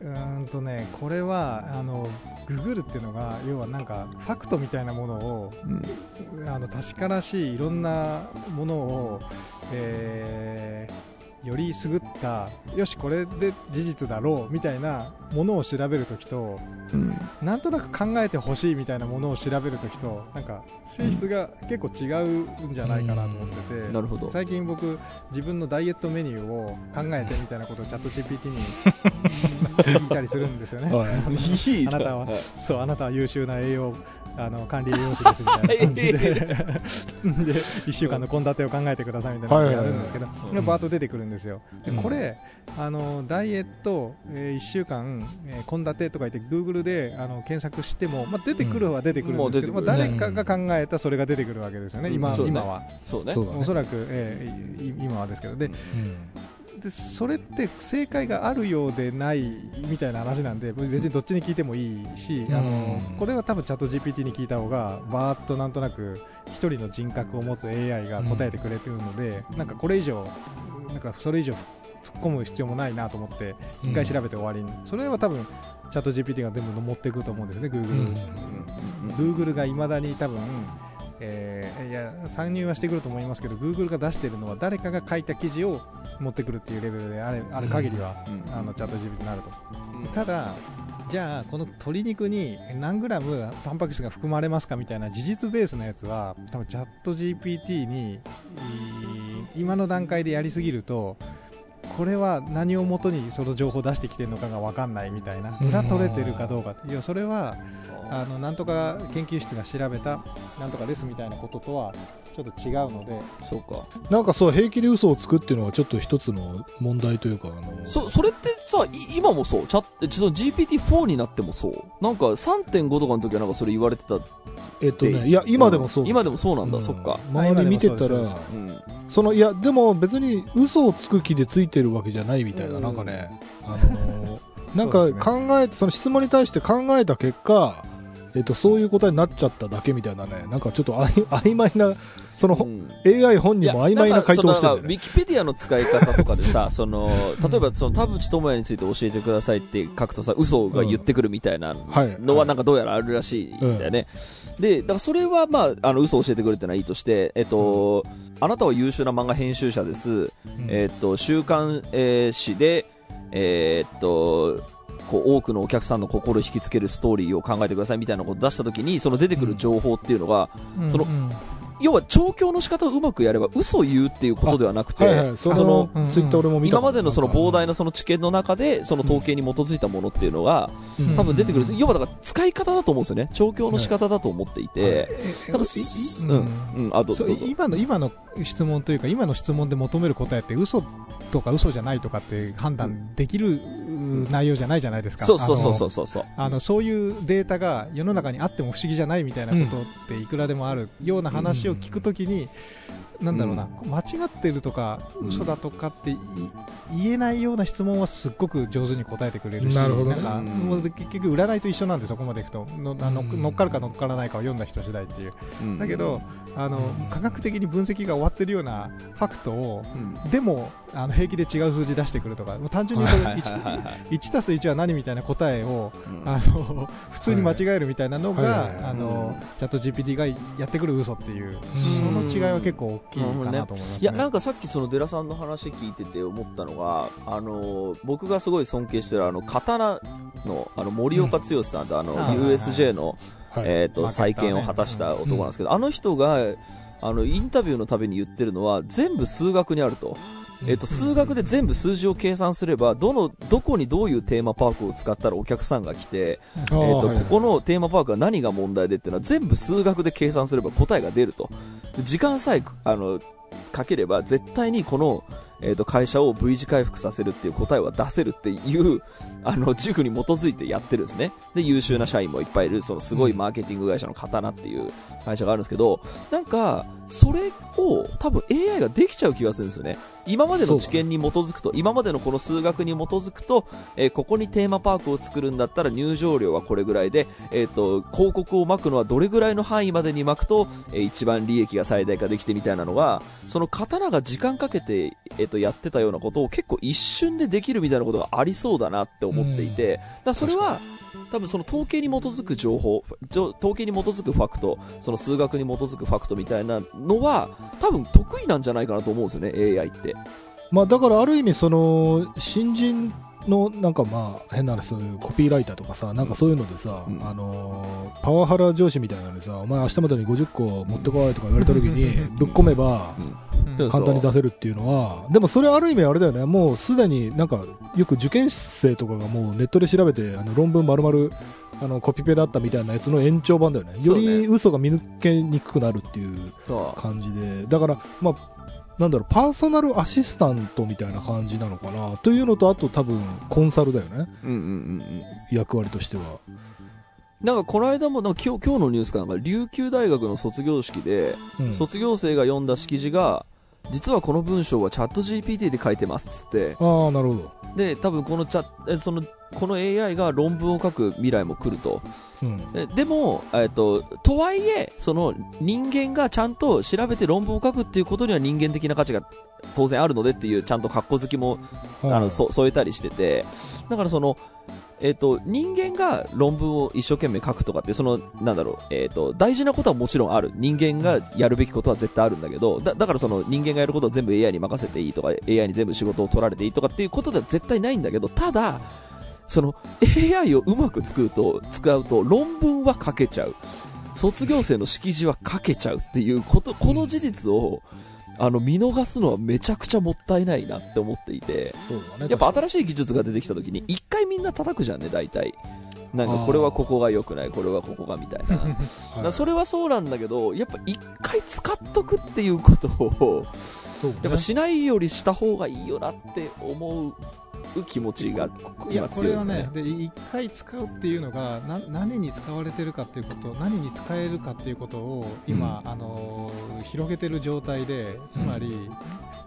C: うーんとねこれはあのググるっていうのが要はなんかファクトみたいなものを
A: うん。
C: あの確からしいいろんなものを、えーより優ったよしこれで事実だろうみたいなものを調べるときと
A: うん。
C: なんとなく考えてほしいみたいなものを調べるときとなんか性質が結構違うんじゃないかなと思ってて、
A: なるほど。
C: 最近僕自分のダイエットメニューを考えてみたいなことをチャット GPT に 聞いたりするんですよね。あなたは。
A: はい。
C: そうあなたは優秀な栄養あの管理栄養士ですみたいな感じで。で1週間の献立を考えてくださいみたいなことをやるんですけど
A: い
C: やっぱ後出てくるんですよ。で
B: うん。
C: これあのダイエット、え1週間えー献立とか言って Google であの検索しても、まあ、出てくるは出てくるんですけど、
A: うん。
C: まあ、誰かが考えたそれが出てくるわけですよね、今
A: ね。
C: 今は。
A: そうね。
C: おそらく、えーい今はですけど。で
B: うん
C: でそれって正解があるようでないみたいな話なんで別にどっちに聞いてもいいし、
B: うん。
C: あのこれは多分チャット GPT に聞いた方がバーッとなんとなく一人の人格を持つ AI が答えてくれてるので、なんかこれ以上なんかそれ以上突っ込む必要もないなと思って一回調べて終わりに、それは多分チャット GPT が全部持っていくと思うんですね Google、
B: うん。
A: うん
C: Google がいまだに多分、えーいや参入はしてくると思いますけど Google が出してるのは誰かが書いた記事を持ってくるっていうレベルであれある限りは、
A: うん。
C: あのチャット GPT になると。
A: うん。
C: ただじゃあこの鶏肉に何グラムタンパク質が含まれますかみたいな事実ベースのやつは多分チャット GPT に今の段階でやりすぎるとこれは何をもとにその情報を出してきてるのかが分かんないみたいな
B: うん
C: 裏取れてるかどうかいやそれはあのなんとか研究室が調べたなんとかですみたいなこととはちょっと違うので
A: そうか。
B: なんかそう平気で嘘をつくっていうのがちょっと一つの問題というかあの
A: そ、それってさ、い今もそう？チャッその GPT-4 になってもそう？なんか3.5とかの時はなんかそれ言われてた。
B: えっとねいや今でもそう、
A: 今でもそうなんだ、
B: うん
A: そっか。
B: 周り見てたら
C: う
A: ん。
B: そのいやでも別に嘘をつく気でついてるわけじゃないみたいな、
A: うん。
B: なんかねあのー なんか考えてその質問に対して考えた結果えっとそういう答えになっちゃっただけみたいなねなんかちょっとあい曖昧なその、
A: うん。
B: AI 本人も曖昧な回答をしてる
A: ウィキペディアの使い方とかでさ、その、例えばその田淵智也について教えてくださいって書くとさ、嘘が言ってくるみたいな
B: はい
A: のはなんかどうやらあるらしいん。だよね。で、だからそれはまあ、あの、嘘を教えてくるってのはいいとして、えっと、あなたは優秀な漫画編集者です。
B: うん
A: えっと、週刊、えー誌で、えーっと、こう多くのお客さんの心を引きつけるストーリーを考えてくださいみたいなことを出したときに、その出てくる情報っていうのが、その
C: うん
A: 要は調教の仕方をうまくやれば嘘を言うっていうことではなくて、
B: はいはいそ
A: その
B: のツイッター俺も見た
A: 今までのその膨大
B: な
A: なその知見の中で、その統計に基づいたものっていうのが、
B: うん
A: 多分出てくるんです。要はだから使い方だと思うんですよね。調教の仕方だと思っていて。
C: 今の今の質問というか今の質問で求める答えって嘘とか嘘じゃないとかって判断できるう内容じゃないじゃないですか。
A: そうそうそうそうそう。
C: あのそういうデータが世の中にあっても不思議じゃないみたいなことっていくらでもあるような話を聞くときに、なんだろうな、間違ってるとか
A: うん
C: 嘘だとかってい言えないような質問はすっごく上手に答えてくれるし
B: なるほどね。
C: んか
A: うん。
C: もう結局占いと一緒なんでそこまでいくとのあの
B: うん
C: 乗っかるか乗っからないかを読んだ人次第っていう。
A: うん。
C: だけどあの科学的に分析が終わってるようなファクトを
A: うん。
C: でもあの平気で違う数字出してくるとかもう単純に言うと
A: はいはいはいはい。
C: 1, たす1は何みたいな答えを
A: うん。
C: あの普通に間違えるみたいなのがあのチャット GPT がやってくる嘘っていう
B: うん。
C: その違いは結構大きいかなと思いますね。
A: いやなんかさっきそのデラさんの話聞いてて思ったのがあの僕がすごい尊敬してるあの刀のあの森岡剛さんってあの USJ の
B: はい。
A: えっと再建を果たした男なんですけどあの人があのインタビューのたびに言ってるのは全部数学にあると。えっと、数学で全部数字を計算すれば、どの、どこにどういうテーマパークを使ったらお客さんが来て、えっと、
B: はい
A: ここのテーマパークは何が問題でっていうのは全部数学で計算すれば答えが出ると。で時間さえ、あの、かければ絶対にこの、えっ、と、会社を V 字回復させるっていう答えは出せるっていう、あの、塾に基づいてやってるんですね。で、優秀な社員もいっぱいいる、そのすごいマーケティング会社の刀っていう会社があるんですけど、なんか、それを多分 AI ができちゃう気がするんですよね。今までの知見に基づくと、今までのこの数学に基づくと、えーここにテーマパークを作るんだったら入場料はこれぐらいで、えっ、と、広告を巻くのはどれぐらいの範囲までに巻くと、えー一番利益が最大化できてみたいなのが、その刀が時間かけて、えっ、と、やってたようなことを結構一瞬でできるみたいなことがありそうだなって思っていて、だそれは、多分その統計に基づく情報、統計に基づくファクト、その数学に基づくファクトみたいなのは、多分得意なんじゃないかなと思うんですよね、AI って。
B: まあ、だからある意味、その新人のなんかまあ変な話、そういうコピーライターとかさ、なんかそういうのでさ、
A: うん。
B: あのーパワハラ上司みたいなのでさ、お前、明日までに50個持ってこいとか言われたときに、ぶっ込めば
C: うん。
B: 簡単に出せるっていうのは、でもそれある意味あれだよね、もうすでになんか、よく受験生とかがもうネットで調べて、あの論文丸々あのコピペだったみたいなやつの延長版だよね、より嘘が見抜けにくくなるってい
A: う。
B: 感じで、だから、まあ、なんだろう、パーソナルアシスタントみたいな感じなのかな？というのと、あと多分コンサルだよね、
A: うんうんうんうん。
B: 役割としては。
A: なんかこの間も、なんか今日今日のニュースかなんか、琉球大学の卒業式で、
B: うん
A: 卒業生が読んだ式辞が、実はこの文章はチャット GPT で書いてますっつって、
B: ああ、なるほど。
A: で、多分このチャえその、この AI が論文を書く未来も来ると。
B: うん。
A: ででも、えっと、とはいえ、その人間がちゃんと調べて論文を書くっていうことには人間的な価値が当然あるのでっていう、ちゃんと格好好きもあの、そ添えたりしてて、だからその、えっ、と、人間が論文を一生懸命書くとかって、その、なんだろう、えっ、と、大事なことはもちろんある。人間がやるべきことは絶対あるんだけど、だだからその人間がやることは全部 AI に任せていいとか、AI に全部仕事を取られていいとかっていうことでは絶対ないんだけど、ただ、その AI をうまく作ると、使うと論文は書けちゃう。卒業生の式辞は書けちゃうっていうこと、この事実を、あの、見逃すのはめちゃくちゃもったいないなって思っていて、
B: ね。
A: やっぱ新しい技術が出てきた時に一回みんな叩くじゃんね大体なんかこれはここが良くないこれはここがみたいな。だからそれはそうなんだけどやっぱ一回使っとくっていうことを
B: ね。
A: やっぱしないよりした方がいいよなって思う気持ちが今
C: いやこれは
A: 強いですかね
C: ねで一回使うっていうのがな何に使われてるかっていうこと何に使えるかっていうことを今、あのー広げてる状態でつまり、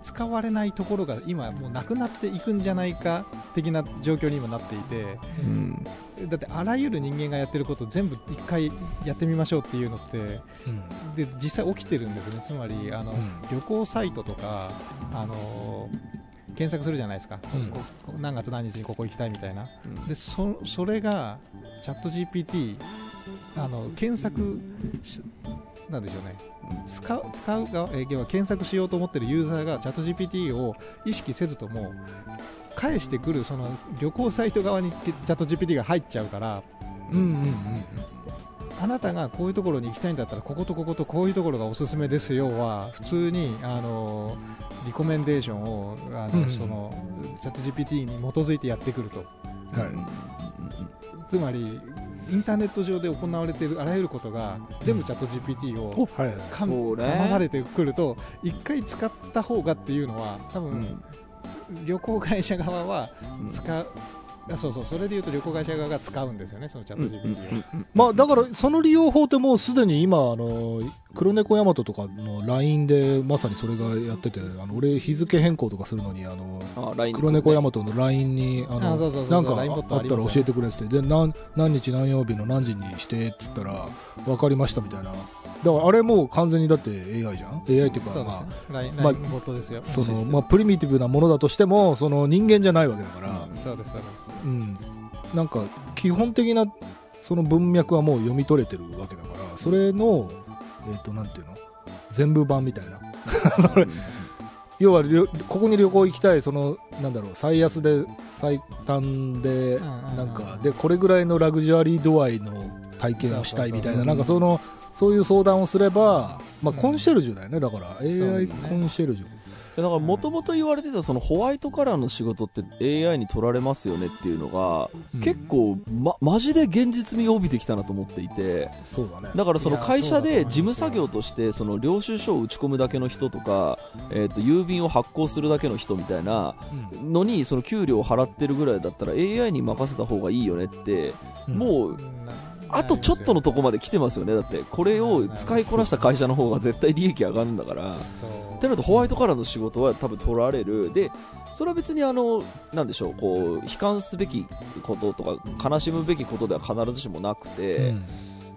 C: 使われないところが今もうなくなっていくんじゃないか的な状況に今なっていて
A: うん
C: だってあらゆる人間がやってることを全部一回やってみましょうっていうのって
B: うん。
C: で実際起きてるんですよね。つまりあの、
B: うん。
C: 旅行サイトとか、あのー検索するじゃないですか、
B: うん。
C: 何月何日にここ行きたいみたいな。
A: うん。
C: でそそれがチャット GPT あの検索しなんでしょうね。使う使う側え要は検索しようと思ってるユーザーがチャット GPT を意識せずとも返してくるその旅行サイト側にチャット GPT が入っちゃうから
B: うんうんうん
C: あなたがこういうところに行きたいんだったらこことこことこういうところがおすすめですよは普通にあのリコメンデーションをあの、
B: うん。
C: そのチャット GPT に基づいてやってくると。
B: はい
C: つまりインターネット上で行われているあらゆることが全部チャット GPT を
B: はいはい。
C: かん
A: そうね。
C: かまされてくると一回使った方がっていうのは多分、
A: うん
C: 旅行会社側は
A: うん。
C: 使う、あそうそうそれでいうと旅行会社側が使うんですよねそのチャット GPT を、
B: まあだからその利用法ってもうすでに今あの黒猫ヤマトとかの LINE でまさにそれがやっててあの俺日付変更とかするのにあの
A: あで。
B: 黒猫ヤマトの LINE にあのなんかあったら教えてくれってで何何日何曜日の何時にしてっつったら分かりましたみたいな。だからあれもう完全にだって AI じゃん？AI っていうかまあまあ
C: LINE ボットですよ、
B: そのまあプリミティブなものだとしてもその人間じゃないわけだから、
C: そうですそうです。
B: うん、なんか基本的なその文脈はもう読み取れてるわけだからそれのえっ、となんていうの？全部版みたいな。要はりょここに旅行行きたいそのなんだろう最安で最短でなんかでこれぐらいのラグジュアリー度合いの体験をしたいみたいななんかそのそういう相談をすれば、まあ、コンシェルジュだよねだから。AI コンシェルジュ
A: だからもともと言われてたそのホワイトカラーの仕事って AI に取られますよねっていうのが、
B: うん。
A: 結構、ま、マジで現実味を帯びてきたなと思っていて、
B: そうだね。
A: だからその会社で事務作業としてその領収書を打ち込むだけの人とか、えー、と郵便を発行するだけの人みたいな
B: うん。
A: のにその給料を払ってるぐらいだったら AI に任せた方がいいよねって、
B: うん。
A: もうあとちょっとのとこまで来てますよね。だってこれを使いこなした会社の方が絶対利益上がるんだから。ってなるとホワイトカラーの仕事は多分取られる。でそれは別にあのなんでしょうこう悲観すべきこととか悲しむべきことでは必ずしもなくて、
B: うん。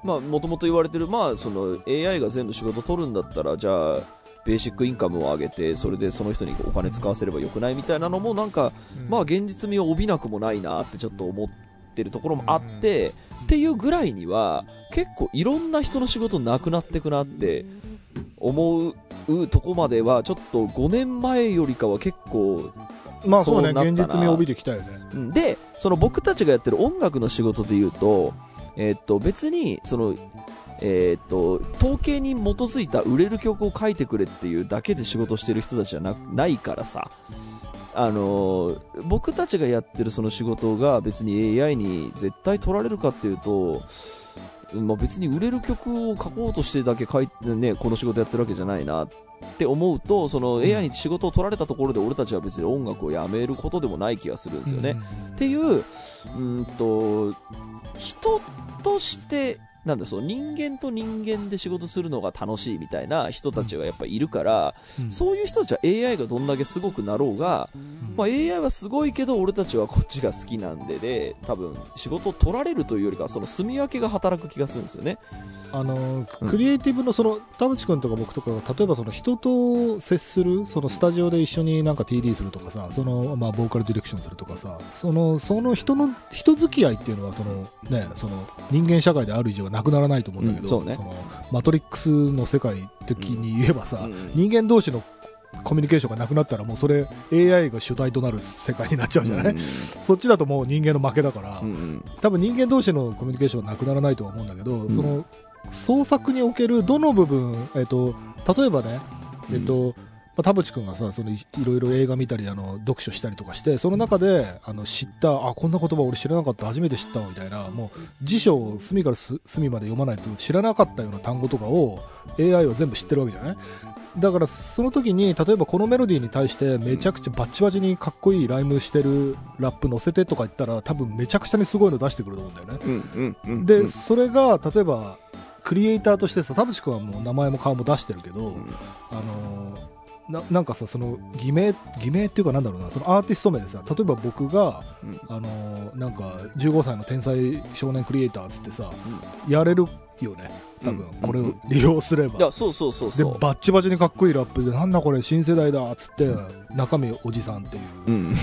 A: まあもともと言われてるまあその AI が全部仕事取るんだったらじゃあベーシックインカムを上げてそれでその人にお金使わせればよくないみたいなのもなんか
C: うん。
A: まあ現実味を帯びなくもないなってちょっと思ってるところもあって、っていうぐらいには結構いろんな人の仕事なくなってくなって思うとこまではちょっと5年前よりかは結構
B: まあそうね、現実味を帯びてきたよね。
A: うん。でその僕たちがやってる音楽の仕事で言うと,、えーっと別にその、えーっと統計に基づいた売れる曲を書いてくれっていうだけで仕事してる人たちじゃなないからさあのー僕たちがやってるその仕事が別に AI に絶対取られるかっていうと、まあ、別に売れる曲を書こうとしてだけ書いて、ね、この仕事やってるわけじゃないなって思うとその AI に仕事を取られたところで俺たちは別に音楽をやめることでもない気がするんですよね。っていう、うーんと、人として、なんだそう、人間と人間で仕事するのが楽しいみたいな人たちがやっぱいるから、
B: うん。
A: そういう人たちは AI がどんだけすごくなろうが、まあ、AI はすごいけど俺たちはこっちが好きなんでで、多分仕事を取られるというよりかはその住み分けが働く気がするんですよね。
B: あのクリエイティブのその田淵君とか僕とかが例えばその人と接するそのスタジオで一緒になんか TD するとかさそのまあボーカルディレクションするとかさそのその人の人付き合いっていうのはそのねその人間社会である以上はなくならないと思うんだけど、
A: うんそうね。
B: のマトリックスの世界的に言えばさ、
A: うん。
B: 人間同士のコミュニケーションがなくなったらもうそれ AI が主体となる世界になっちゃうじゃない、
A: うん。
B: そっちだともう人間の負けだから、
A: うんうん。
B: 多分人間同士のコミュニケーションはなくならないとは思うんだけど、その創作におけるどの部分、えっと例えばね、えっとまあ田淵君がさそのいいろいろ映画見たりあの読書したりとかしてその中であの知ったあこんな言葉俺知らなかった初めて知ったわみたいなもう辞書を隅からす隅まで読まないと知らなかったような単語とかを AI は全部知ってるわけじゃない？だからその時に例えばこのメロディーに対してめちゃくちゃバッチバチにかっこいいライムしてるラップ乗せてとか言ったら多分めちゃくちゃにすごいの出してくると思うんだよね。
A: うんうんうん。
B: で、それが例えばクリエイターとしてさ田淵君はもう名前も顔も出してるけど、
A: うん。
B: あのーななんかさその偽名偽名っていうかなんだろうなそのアーティスト名でさ例えば僕が、
A: うん。
B: あのーなんか15歳の天才少年クリエイターっつってさ、やれるよね多分、
A: うん。
B: これを利用すれば、
A: いやそうそうそう
B: で
A: そう。
B: バッチバチにかっこいいラップでなんだこれ新世代だっつって、中身おじさんっていう、
A: うん。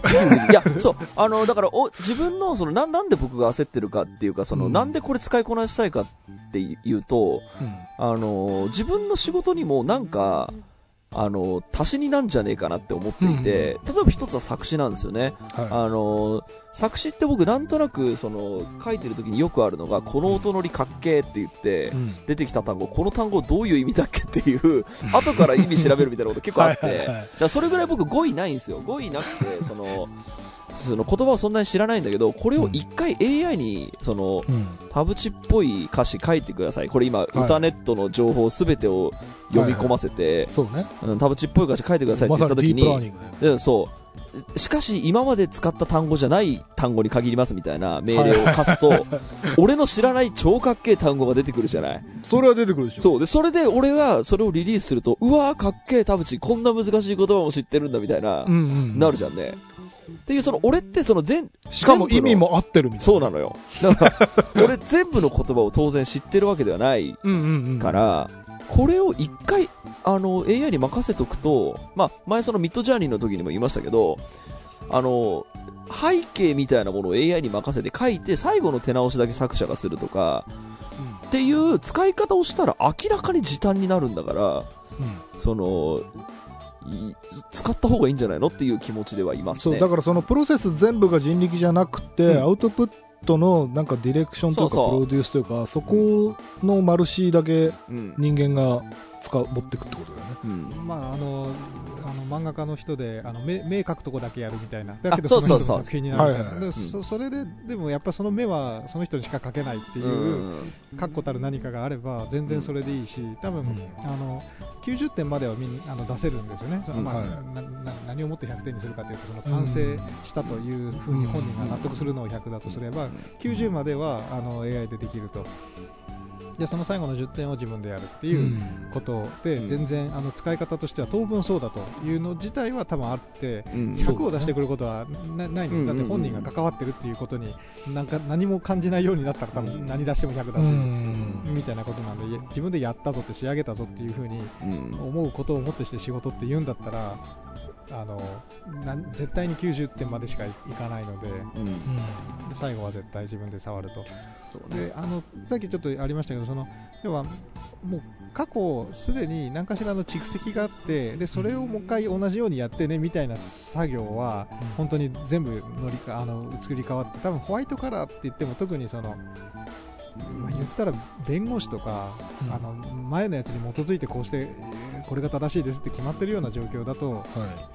A: いや、そう、あの、だから、お、自分の、その、なん、なんで僕が焦ってるかっていうか、その、
B: うん。
A: なんでこれ使いこなしたいかっていうと、あの、自分の仕事にも、なんか、あの、足しになんじゃねえかなって思っていて、例えば一つは作詞なんですよね。
B: は
A: あの、作詞って僕なんとなく、その、書いてる時によくあるのが、この音のりかっけーって言って
B: い、うん。
A: 出てきた単語、この単語どういう意味だっけっていう、後から意味調べるみたいなこと結構あって、
B: はいはいはい。
A: だそれぐらい僕語彙ないんですよ。語彙なくて、その、その言葉をそんなに知らないんだけど、これを一回 AI に、その、
B: うん
A: 田淵っぽい歌詞書いてください。これ今、
B: い
A: 歌ネットの情報すべてを読み込ませて、
B: そうね
A: うん田淵っぽい歌詞書いてくださいって言った時に、そう。しかし、今まで使った単語じゃない単語に限りますみたいな命令を課すと、俺の知らない超かっけえ単語が出てくるじゃない？
B: それは出てくるでしょ
A: そう。で、それで俺がそれをリリースすると、うわーかっけえ田淵、こんな難しい言葉も知ってるんだみたいな、
B: うんうん
A: なるじゃんね。っていう、その、俺ってその全、
B: しかも意味も合ってるみたいな
A: そうなのよ。だから、俺全部の言葉を当然知ってるわけではないから、これを一回、あの、AI に任せとくと、まあ、前そのミッドジャーニーの時にも言いましたけど、あの、背景みたいなものを AI に任せて書いて、最後の手直しだけ作者がするとか、っていう使い方をしたら明らかに時短になるんだから、
B: うん
A: その、い使った方がいいんじゃないのっていう気持ちではいますね。
B: そうだからそのプロセス全部が人力じゃなくて、
A: うん。
B: アウトプットのなんかディレクションとかプロデュースというかそこのマルシーだけ
A: うん。
B: 人間が使う持ってくってことだよね。
A: うん。
C: まああのあの漫画家の人であの目目描くとこだけやるみたいな。だ
A: あ
C: けど
A: そ
C: の人の作品になるみたいな。
B: はいはいはい。
C: でそそれででもやっぱその目はその人にしか描けないっていううん確固たる何かがあれば全然それでいいし多分、
B: うん。
C: あの90点まではみんあの出せるんですよね。その、まあ
B: はい。
C: なな何をもって100点にするかというとその完成したというふうに本人が納得するのを100だとすれば90まではあの AI でできるとでその最後の10点を自分でやるっていうことで、
A: うん。
C: 全然あの使い方としては当分そうだというの自体は多分あって
A: うん。
C: 100を出してくることはなないんです、
A: うん
C: だって本人が関わってるっていうことになんか何も感じないようになったら多分何出しても100だし、
B: うん
C: みたいなことなんで自分でやったぞって仕上げたぞっていうふうに
A: うん。
C: 思うことをもってして仕事って言うんだったらあのなん絶対に90点までしかいかないので
A: うん。
C: で最後は絶対自分で触ると。
A: そうね。
C: であのさっきちょっとありましたけどその要はもう過去すでに何かしらの蓄積があってでそれをもう一回同じようにやってねみたいな作業は本当に全部乗りかあの作り変わって多分ホワイトカラーって言っても特にその、まあ、言ったら弁護士とか、
B: うん。
C: あの前のやつに基づいてこうしてえーこれが正しいですって決まってるような状況だと
B: はい。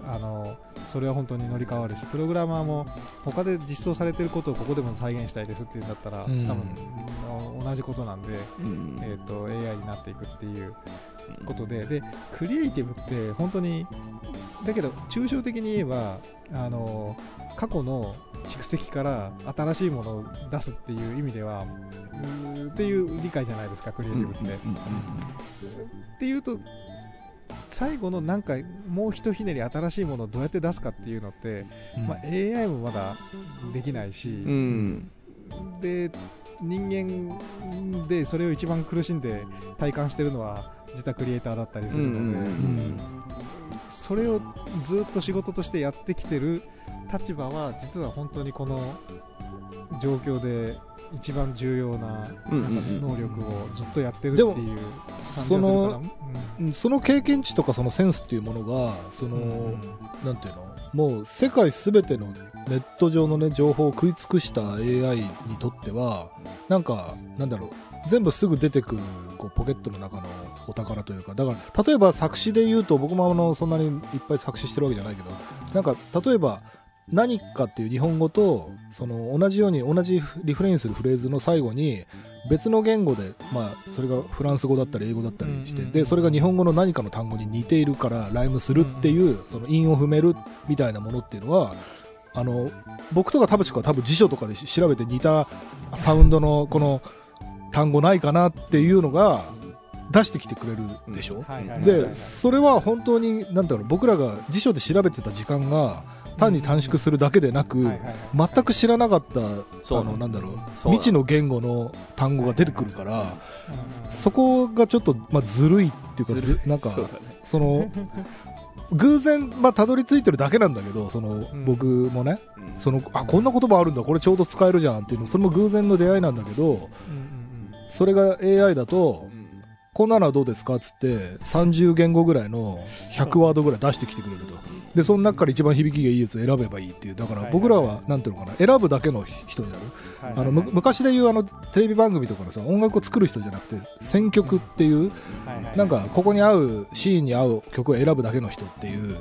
C: あのそれは本当に乗り換わるしプログラマーも他で実装されてることをここでも再現したいですっていうんだったら、
B: うん。
C: 多分同じことなんで、
A: うん。
C: えー、と AI になっていくっていうことででクリエイティブって本当にだけど抽象的に言えばあの過去の蓄積から新しいものを出すっていう意味ではっていう理解じゃないですかクリエイティブって。っていうと最後のなんかもうひとひねり新しいものをどうやって出すかっていうのって、まあ、AI もまだできないし、
A: うん
C: で人間でそれを一番苦しんで体感してるのは実はクリエイターだったりするので、
A: うんうん
B: うん。
C: それをずっと仕事としてやってきてる立場は実は本当にこの状況で一番重要な
A: うんうんうん。
C: 能力をずっとやってるっていう感じがするから
B: その
C: うん。
B: その経験値とかそのセンスっていうものがその、
C: うん
B: なんていうの？もう世界すべてのネット上の、ね、情報を食い尽くした AI にとってはなんかなんだろう全部すぐ出てくるこうポケットの中のお宝というかだから例えば作詞で言うと僕もあのそんなにいっぱい作詞してるわけじゃないけどなんか例えば何かっていう日本語とその同じように同じリフレインするフレーズの最後に別の言語で、まあ、それがフランス語だったり英語だったりして、
C: うんうんうん。
B: でそれが日本語の何かの単語に似ているからライムするっていう、その韻を踏めるみたいなものっていうのはあの僕とか田淵君は多分辞書とかで調べて似たサウンドのこの単語ないかなっていうのが出してきてくれるでしょ、でそれは本当になんだろう僕らが辞書で調べてた時間が単に短縮するだけでなく、全く知らなかったあのなんだろう未知の言語の単語が出てくるから、そこがちょっと、まあ、ずるいっていうかなんか
A: そ
B: の 偶然、まあ、たどり着いてるだけなんだけどその、
C: ん。
B: 僕もね
A: うん。
B: そのあこんな言葉あるんだこれちょうど使えるじゃんっていうのそれも偶然の出会いなんだけど
C: うんうん
B: それが AI だと
A: うん
B: こんなのはどうですか？っつって30言語ぐらいの100ワードぐらい出してきてくれると。でその中から一番響きがいいやつを選べばいいっていう。だから僕らはなんていうのかな？選ぶだけの人になる。
C: はい
B: あのむ昔でいうあのテレビ番組とかのさ音楽を作る人じゃなくて選曲っていうなんかここに合うシーンに合う曲を選ぶだけの人っていう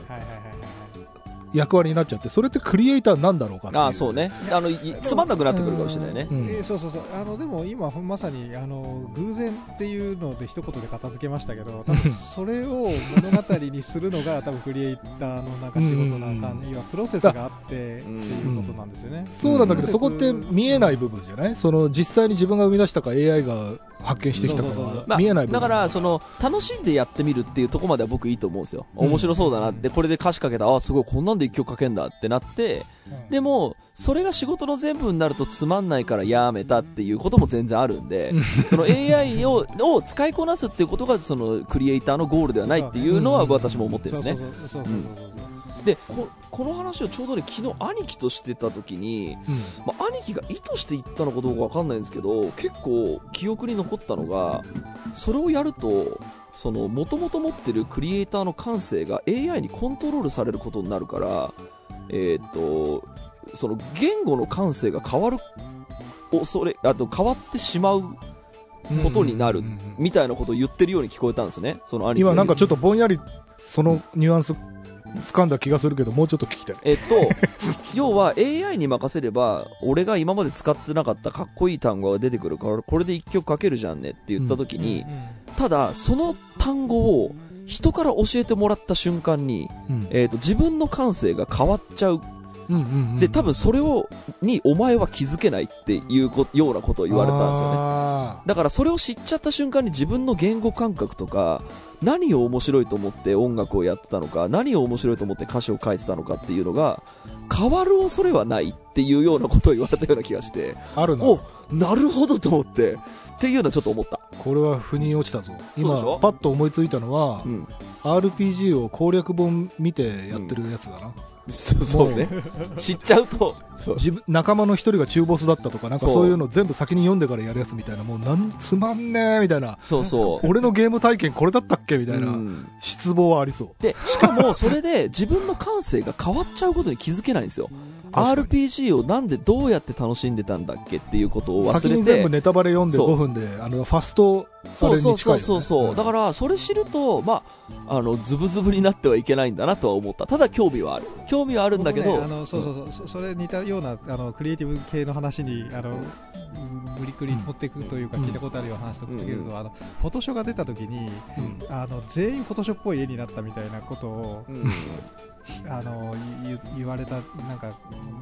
B: 役割になっちゃってそれってクリエイターなんだろうかっ
A: ああそうね。あのいつまんなくなってくるかもしれないね。
B: うん。
C: えーそうそうそう。あのでも今まさにあの偶然っていうので一言で片付けましたけど 多分それを物語にするのが多分クリエイターのなんか仕事な感じはプロセスがあってっていうことなんですよね。
B: そうなんだけど、
C: うん。
B: そこって見えない部分じゃない？その実際に自分が生み出したか AI が発見してきたか
C: そうそうそう
B: は見えない部分。
A: だからその楽しんでやってみるっていうところまでは僕いいと思うんですよ。
B: うん
A: 面白そうだなってこれで歌詞かけたあすごいこんなんで一曲かけんだってなってでもそれが仕事の全部になるとつまんないからやめたっていうことも全然あるんで その AI をを使いこなすっていうことがそのクリエイターのゴールではないっていうのは私も思ってるんですね。でここの話をちょうどね昨日兄貴としてた時にまあ、兄貴が意図して言ったのかどうかわかんないんですけど結構記憶に残ったのがそれをやるとその元々持ってるクリエイターの感性が AI にコントロールされることになるからえーっとその言語の感性が変わる恐れあと変わってしまうことになるみたいなことを言ってるように聞こえたんですね、その兄貴が
B: 今なんかちょっとぼんやりそのニュアンス掴んだ気がするけどもうちょっと聞きたい。
A: えっと、要は AI に任せれば、俺が今まで使ってなかったかっこいい単語が出てくるから、これで一曲書けるじゃんねって言った時に、ただ、その単語を人から教えてもらった瞬間に、
B: うん
A: えっと、自分の感性が変わっちゃう。
B: うんうんうん
A: で、多分それを、にお前は気づけないっていうこようなことを言われたんですよね。
B: あ
A: だからそれを知っちゃった瞬間に自分の言語感覚とか、何を面白いと思って音楽をやってたのか、何を面白いと思って歌詞を書いてたのかっていうのが、変わる恐れはないっていうようなことを言われたような気がして、
B: ーあるな
A: おなるほどと思って、っていうのはちょっと思った。
B: これは腑に落ちたぞ今パッと思いついたのは、
A: うん。
B: RPG を攻略本見てやってるやつだな、
A: そそうね。知っちゃうと。
B: 自分仲間の一人が中ボスだったとかなんか
A: そう
B: そういうの全部先に読んでからやるやつみたいなもうなんつまんねえみたいな
A: そうそう。
B: 俺のゲーム体験これだったっけみたいな、
A: うん
B: 失望はありそう
A: で、しかもそれで自分の感性が変わっちゃうことに気づけないんですよ。RPG をなんでどうやって楽しんでたんだっけっていうことを忘れ
B: 先に全部
A: て、
B: ネタバレ読んで
A: そう。
B: 5分であのファスト
A: そうそうそうそうそう、
B: に近いよね
A: だからそれ知ると、まあ、あの、ズブズブになってはいけないんだなとは思った。ただ興味はある。興味はあるんだけど、
C: 僕ねあのそうそうそう。そそれ似たようなあのクリエイティブ系の話にあの無理くり持っていくというか、
B: うん
C: 聞いたことあるような話とくっつけると、
A: うん。
C: あのフォトショーが出た時に
A: うん。
C: あの全員フォトショーっぽい絵になったみたいなことを
A: うん
C: あの言言われたなんか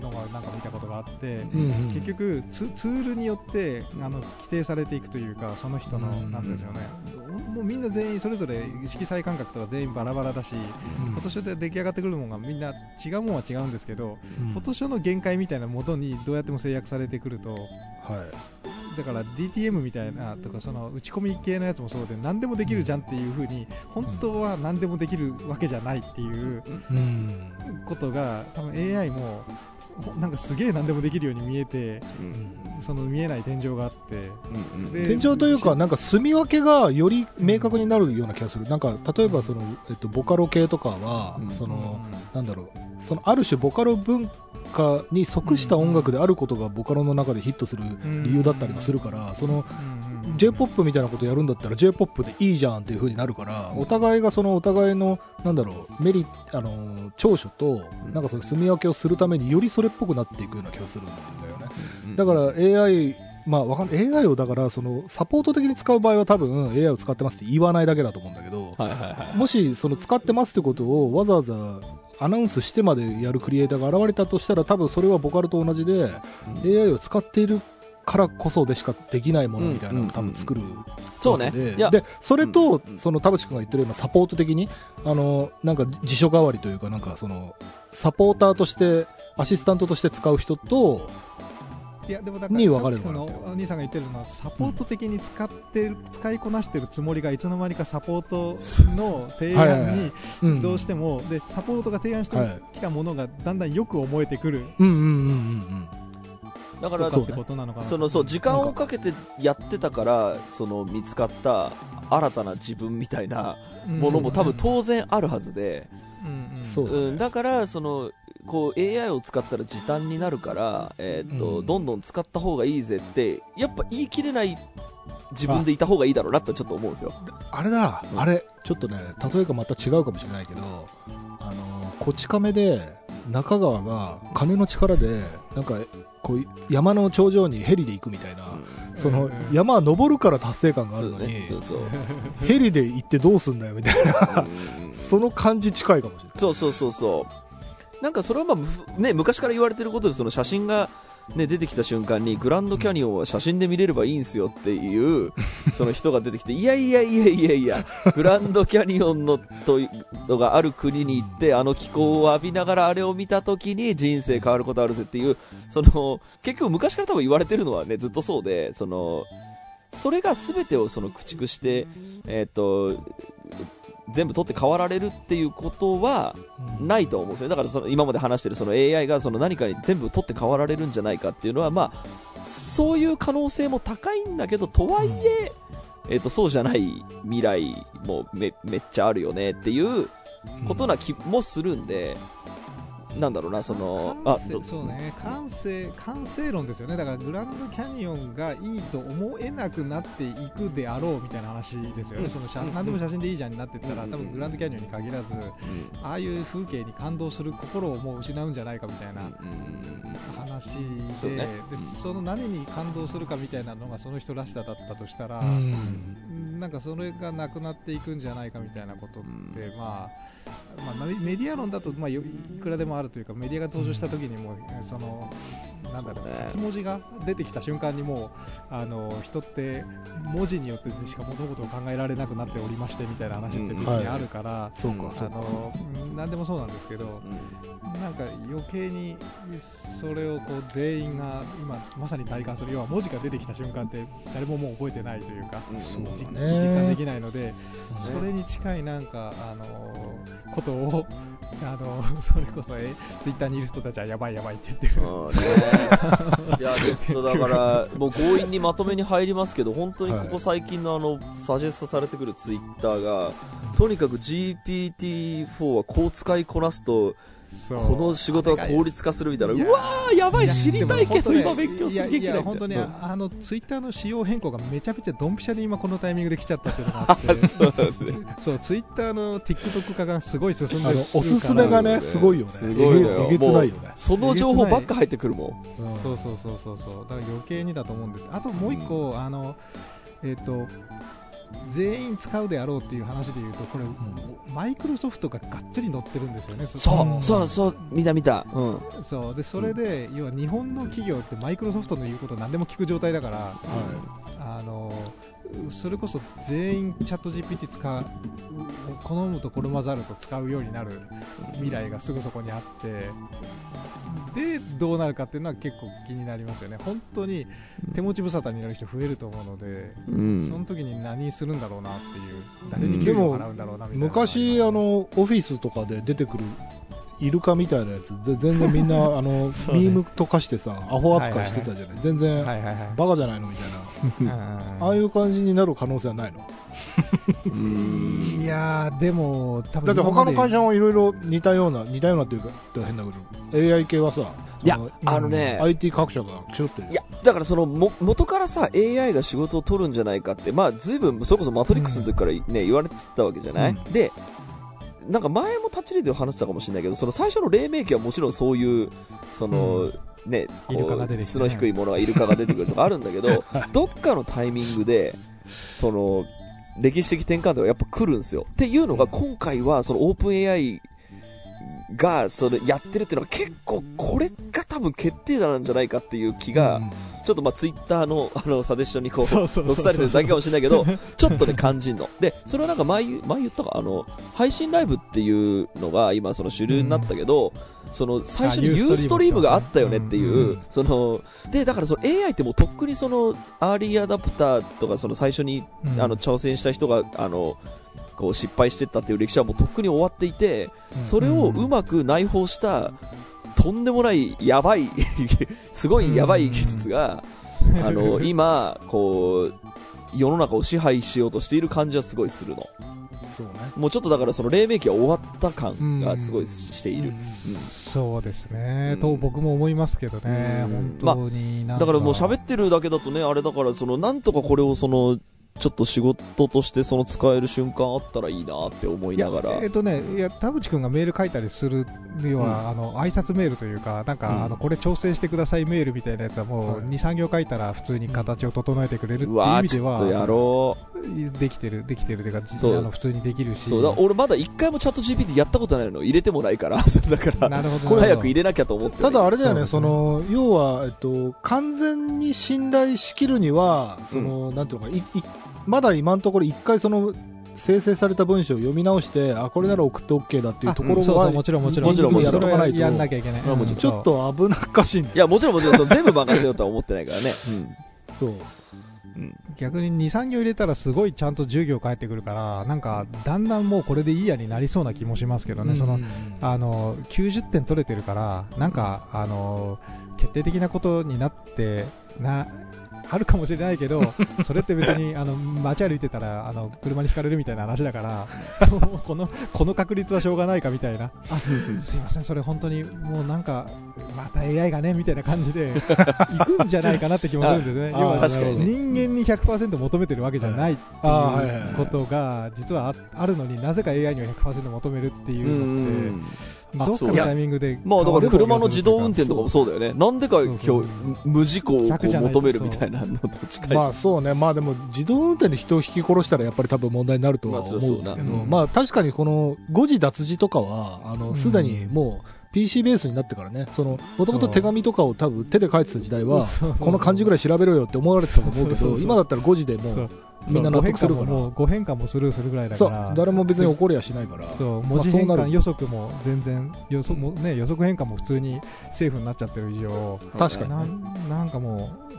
C: のがなんか見たことがあって。
B: うんうん。
C: 結局ツツールによってあの規定されていくというかその人の
B: うん。
C: なんていうんでしょうね。もうみんな全員それぞれ色彩感覚とか全員バラバラだし
B: うん。
C: フォトショーで出来上がってくるものがみんな違うもんは違うんですけど
B: うん。
C: フォトショーの限界みたいなもとにどうやっても制約されてくると
B: はい
C: だから DTM みたいなとかその打ち込み系のやつもそうで何でもできるじゃんっていう風に本当は何でもできるわけじゃないっていう
B: うん。
C: ことが多分 AI もほなんかすげえ何でもできるように見えてその見えない天井があって。
A: うんうん。
C: で
B: 天井というかなんか住み分けがより明確になるような気がする。なんか例えばその、えっと、ボカロ系とかは、
A: うん。
B: そのなんだろう。そのある種ボカロ文化に即した音楽であることがボカロの中でヒットする理由だったりもするからその j p o p みたいなことやるんだったら j p o p でいいじゃんっていう風になるからお互いがそのお互いのなんだろうメリあの長所となんかその住み分けをするためによりそれっぽくなっていくような気がするんだよね。
A: うん。
B: だから AI まあわかんない AI をだからそのサポート的に使う場合は多分 AI を使ってますって言わないだけだと思うんだけど
A: はいはいはい。
B: もしその使ってますってことをわざわざアナウンスしてまでやるクリエイターが現れたとしたら多分それはボカルと同じで AI を使っているからこそでしかできないものみたいなのを多分作る
A: そうね。
B: で。それと、
A: うん
B: その田淵君が言ってるようなサポート的にあのなんか辞書代わりというかなんかそのサポーターとしてアシスタントとして使う人と
C: いやでもだから
B: に分か
C: のお兄さんが言ってるのはサポート的に使ってる、使いこなしてるつもりがいつの間にかサポートの提案に
B: うん。
C: どうしても、でサポートが提案して
B: はい
C: きたものがだんだんよく思えてくる。
B: うんうんうんうんうん
A: だから、
C: とかってことなのか。な
A: そのそう時間をかけてやってたからその見つかった新たな自分みたいなものも多分当然あるはずで、
C: うんうん。
A: だからそのこう AI を使ったら時短になるから、えーっと
B: うん。
A: どんどん使った方がいいぜってやっぱ言い切れない自分でいた方がいいだろうなってちょっと思うんですよ。
B: あれだ、
A: うん。
B: あれちょっとね例えがまた違うかもしれないけどあのこち亀で中川が金の力でなんかこう山の頂上にヘリで行くみたいな、その
C: うん
B: 山は登るから達成感があるのに、
A: ね、そうそう。
B: ヘリで行ってどうすんだよみたいな
A: うん
B: その感じ近いかもしれない
A: そうそうそうそう。なんかそれはまあ、ふね、昔から言われてることで、その写真が、ね、出てきた瞬間に、グランドキャニオンは写真で見れればいいんすよっていう、その人が出てきて、いやいやいやいやいや、グランドキャニオンのとのがある国に行って、あの気候を浴びながらあれを見た時に人生変わることあるぜっていう、その、結局昔から多分言われてるのはね、ずっとそうで、その、それが全てをその駆逐して、えっ、と、全部取って変わられるっていうことはないと思うんですよ。だからその今まで話してるその AI がその何かに全部取って変わられるんじゃないかっていうのは、まあ、そういう可能性も高いんだけど、とはいえ、えっ、と、そうじゃない未来もめめっちゃあるよねっていうことな気もするんで、なんだろうなそのあ
C: そうね。感性感性論ですよね。だからグランドキャニオンがいいと思えなくなっていくであろうみたいな話ですよね、
A: うん。
C: その写
A: うん。
C: 何でも写真でいいじゃんになってったら、
A: うん。
C: 多分グランドキャニオンに限らず、
A: うん
C: ああいう風景に感動する心をもう失うんじゃないかみたいな
A: うん
C: 話で,、
A: ね。
C: でその何に感動するかみたいなのがその人らしさだったとしたら、
B: うん。
C: なんかそれがなくなっていくんじゃないかみたいなことって、
A: う
C: まあ、まあ、メメディア論だと、まあ、よいくらでもあるというかメディアが登場した時にもそのなんだろう
A: ね
C: 書き文字が出てきた瞬間にもうあの人って文字によってしか物事を考えられなくなっておりましてみたいな話って別にあるから、
B: そう
C: 何でもそうなんですけど
A: うん。
C: なんか余計にそれをこう全員が今まさに体感する要は文字が出てきた瞬間って誰ももう覚えてないというか。
A: うん。
C: 実感できないので、
B: うん
C: それに近いなんか、あのーことを、あのー それこそえツイッターにいる人たちはやばいやばいって言ってる、
A: いやちょっとだから もう強引にまとめに入りますけど本当にここ最近のあのサジェストされてくるツイッターがとにかく GPT-4 はこう使いこなすとこの仕事が効率化するみたいな。うわーやばい。
C: や
A: 知りたいけど今勉強する
C: いやい
A: きない
C: や本当に、
A: うん。
C: あのツイッターの仕様変更がめちゃめちゃドンピシャで今このタイミングで来ちゃったっていうのがあって。
A: そう
C: ツイッターの TikTok 化がすごい進んでる。
B: おすすめがね、
A: うん
B: すごいよね。
A: すごいのよ。
B: えげつないよね。
A: その情報ばっか入ってくるもん。
B: うん
C: そうそうそうそう。そうだから余計にだと思うんです。あともう一個、あのえっ、と全員使うであろうっていう話でいうとこれ、マイクロソフトががっつり載ってるんですよね
A: そう。
B: うん
A: そうそう見た見た。うん。
C: そう。でそれで、要は日本の企業ってマイクロソフトの言うことを何でも聞く状態だから
B: は
C: あのそれこそ全員チャット GPT 使う好むと好まざると使うようになる未来がすぐそこにあってでどうなるかっていうのは結構気になりますよね。本当に手持ち無沙汰になる人増えると思うので、
A: うん。
C: その時に何するんだろうなっていう誰に給料を払うんだろうなみたいな。
B: 昔、あの、オフィスとかで出てくる、イルカみたいなやつ、ぜ全然みんな、あの、
C: ね。
B: ミームとかしてさ、アホ扱いしてたじゃない。全然、
C: はいはいはい。
B: バカじゃないのみたいな。ああいう感じになる可能性はないの？
C: いやーでも多分
B: だって他の会社
C: も
B: もいろいろ似たような、似たようなっていうか、変だけど、AI 系はさ、
A: いや
B: そ
A: あのね
B: IT 各社が競ってる
A: いや、だからそのも、元からさ、AI が仕事を取るんじゃないかって、まあ、ずいぶん、それこそマトリックスの時からね、言われてたわけじゃない、
B: うん。
A: で、なんか前もタッチリで話したかもしれないけど、その最初の黎明期はもちろんそういう、その、質の低いものがイルカが出てくるとかあるんだけど、どっかのタイミングで、その、歴史的転換点がやっぱ来るんですよ。っていうのが、今回は、そのオープン AI が、それやってるっていうのは結構、これが多分決定打なんじゃないかっていう気が、
B: うん
A: ちょっとまあツイッターの あのサジェッションにこう、
C: そうそうそうそう。
A: 残されてるだけかもしれないけど、ちょっとね、感じんの。で、それはなんか前、前言ったか、あの、配信ライブっていうのが今その主流になったけど、その最初に
C: あユーストリーム
A: があったよねっていう、
C: うん
A: その、で、だからその AI ってもうとっくにその、アーリーアダプターとかその最初に、
C: うん。
A: あの、挑戦した人が、あの、こう失敗してったっていう歴史はもうとっくに終わっていて、それをうまく内包した、とんでもないやばい すごいやばい技術が、あの 今こう世の中を支配しようとしている感じはすごいするの。
B: そうね。
A: もうちょっとだからその黎明期は終わった感がすごいしている、
B: うん。
C: そうですね、
A: うん。
C: と僕も思いますけどね、
A: うん。
C: 本当になん
A: だからもう喋ってるだけだとねあれだからそのなんとかこれをそのちょっと仕事としてその使える瞬間あったらいいなって思いながら。
C: えっ、とね、いや田淵君がメール書いたりするには、あの挨拶メールというか、なんか、
A: うん。
C: あのこれ調整してくださいメールみたいなやつは、もう
B: はい
C: 2、3行書いたら、普通に形を整えてくれるっていうう意味で
A: ちょっとや
C: は、
A: ろ
C: できてる、できてるというか、じ
A: そう。
C: あの普通にできるし、
A: うそう。だ俺まだ一回もチャット GPT やったことないの入れてもないから。だから
C: なるほど
A: 早く入れなきゃと思ってる。
B: ただあれだよね、その、要は、えっと、完全に信頼しきるには、その、なんていうのか、い、い、まだ今のところ一回その、生成された文章を読み直して、あ、これなら送って OK だっていうところは、
C: そうそう、もちろん、もちろん、
A: もちろんもちろん。
B: や
C: んなきゃいけない。
A: あもちろん。
B: ちょっと危なっかしい。
A: いやもちろんもちろんその全部任せようとは思ってないからね、
B: そう。
A: うん。
C: 逆に2、3行入れたら、すごいちゃんと10行返ってくるから、なんか、だんだんもうこれでいいやになりそうな気もしますけどね、その、あの90点取れてるから、なんか、あの決定的なことになってなあるかもしれないけど それって別にあの街歩いてたらあの車にひかれるみたいな話だから このこの確率はしょうがないかみたいな。あすいませんそれ本当にもうなんかまた AI がねみたいな感じで 行くんじゃないかなって気もするんですね。
B: あ
C: 要は人間に100%求めてるわけじゃないって
B: い
C: うことが実はああるのになぜか AI には100%求めるっていううのってどっかのタイミングで。
A: まあだから車の自動運転とかも
C: う
A: そうだよね。なんでか今日無事故をこ
C: 100じゃない
A: う。求めるみたいなのと近い。
B: まあそうね、まあでも自動運転で人を引き殺したらやっぱり多分問題になるとは思うんだけど、
A: まあそうそうな
B: まあ
A: うん
B: 確かにこの誤字脱字とかは、あの、
C: うん。
B: すでにもう PC ベースになってからね、その、もともと手紙とかを多分手で書いてた時代は、この漢字ぐらい調べろよって思われてたと思うけど、今だったら誤字でも
C: そう。
B: うみんな納得するから、
C: もう。誤変換もスルーするぐらいだ
B: そ
C: から。
B: う、誰も別に怒りはしないから、
C: そう。文字変換予測も全然予測も、ね、予測変換も普通にセーフになっちゃってる以上。
B: 確かに
C: なんなんかもう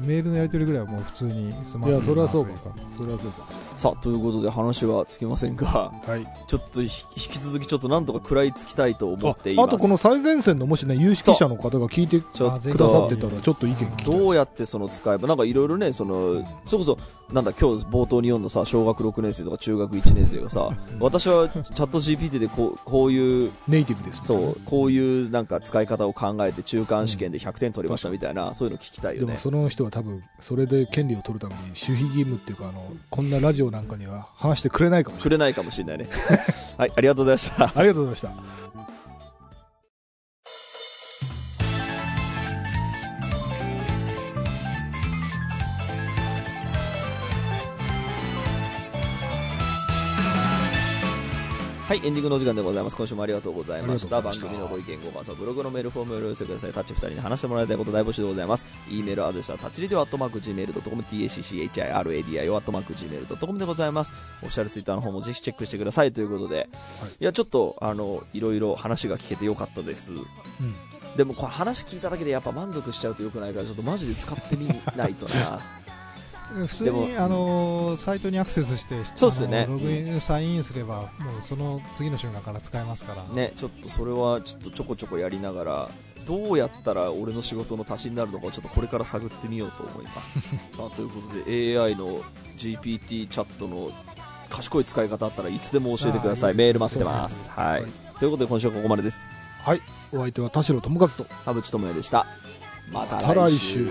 C: うんメールのやり取りぐらいはもう普通に済ませ
B: いやそれはそうか。それはそうか。
A: さあ、ということで話はつきませんが、
B: はい。
A: ちょっとひ引き続きちょっとなんとか食らいつきたいと思
B: あ
A: っています。
B: あとこの最前線のもしね、有識者の方が聞いてくださっ
A: と
B: てたら、ちょっと意見聞き
A: どうやってその使えば、なんかいろいろね、その、それこそ、なんだ、今日冒頭に読んださ、小学6年生とか中学1年生がさ、私はチャット GPT でこうこういう、
B: ネイティブですね
A: そう、こういうなんか使い方を考えて中間試験で100点取りましたみたいな、そういうの聞きたいよね。
B: でもその人は多分それで権利を取るために守秘義務っていうかあのこんなラジオなんかには話してくれないかもしれ
A: くれないかもしれないね。はい、ありがとうございました。
B: ないありがとうございました
A: はい、エンディングのお時間でございます。今週もありがとうございました。
B: した
A: 組のご意見、ご感想、ブログのメールフォームをお寄せください。タッチ2人に話してもらいたいこと大募集でございます。e メールアドレスはタッチリディオアットマーク Gmail.com、tacchiradio アットマーク Gmail.com でございます。オフィシャルツイッターの方もぜひチェックしてくださいということで、い、や、ちょっと、あの、いろいろ話が聞けてよかったです。
B: うん
A: でも、これ話聞いただけでやっぱ満足しちゃうとよくないから、ちょっとマジで使ってみないとな。
C: 普通
A: でも
C: に、あのーサイトにアクセスして
A: そうっすよね。
C: ログインサインインすればもうその次の瞬間から使えますから、
A: ね、ちょっとそれはちょっとちょこちょこやりながらどうやったら俺の仕事の足しになるのかをちょっとこれから探ってみようと思います。さあということで AI の GPT チャットの賢い使い方あったらいつでも教えてください。メール待ってます、はい、
B: はい。
A: ということで今週はここまでです。
B: はい。お相手は田代智和と。
A: 田淵智也でした。また
B: 来
A: 週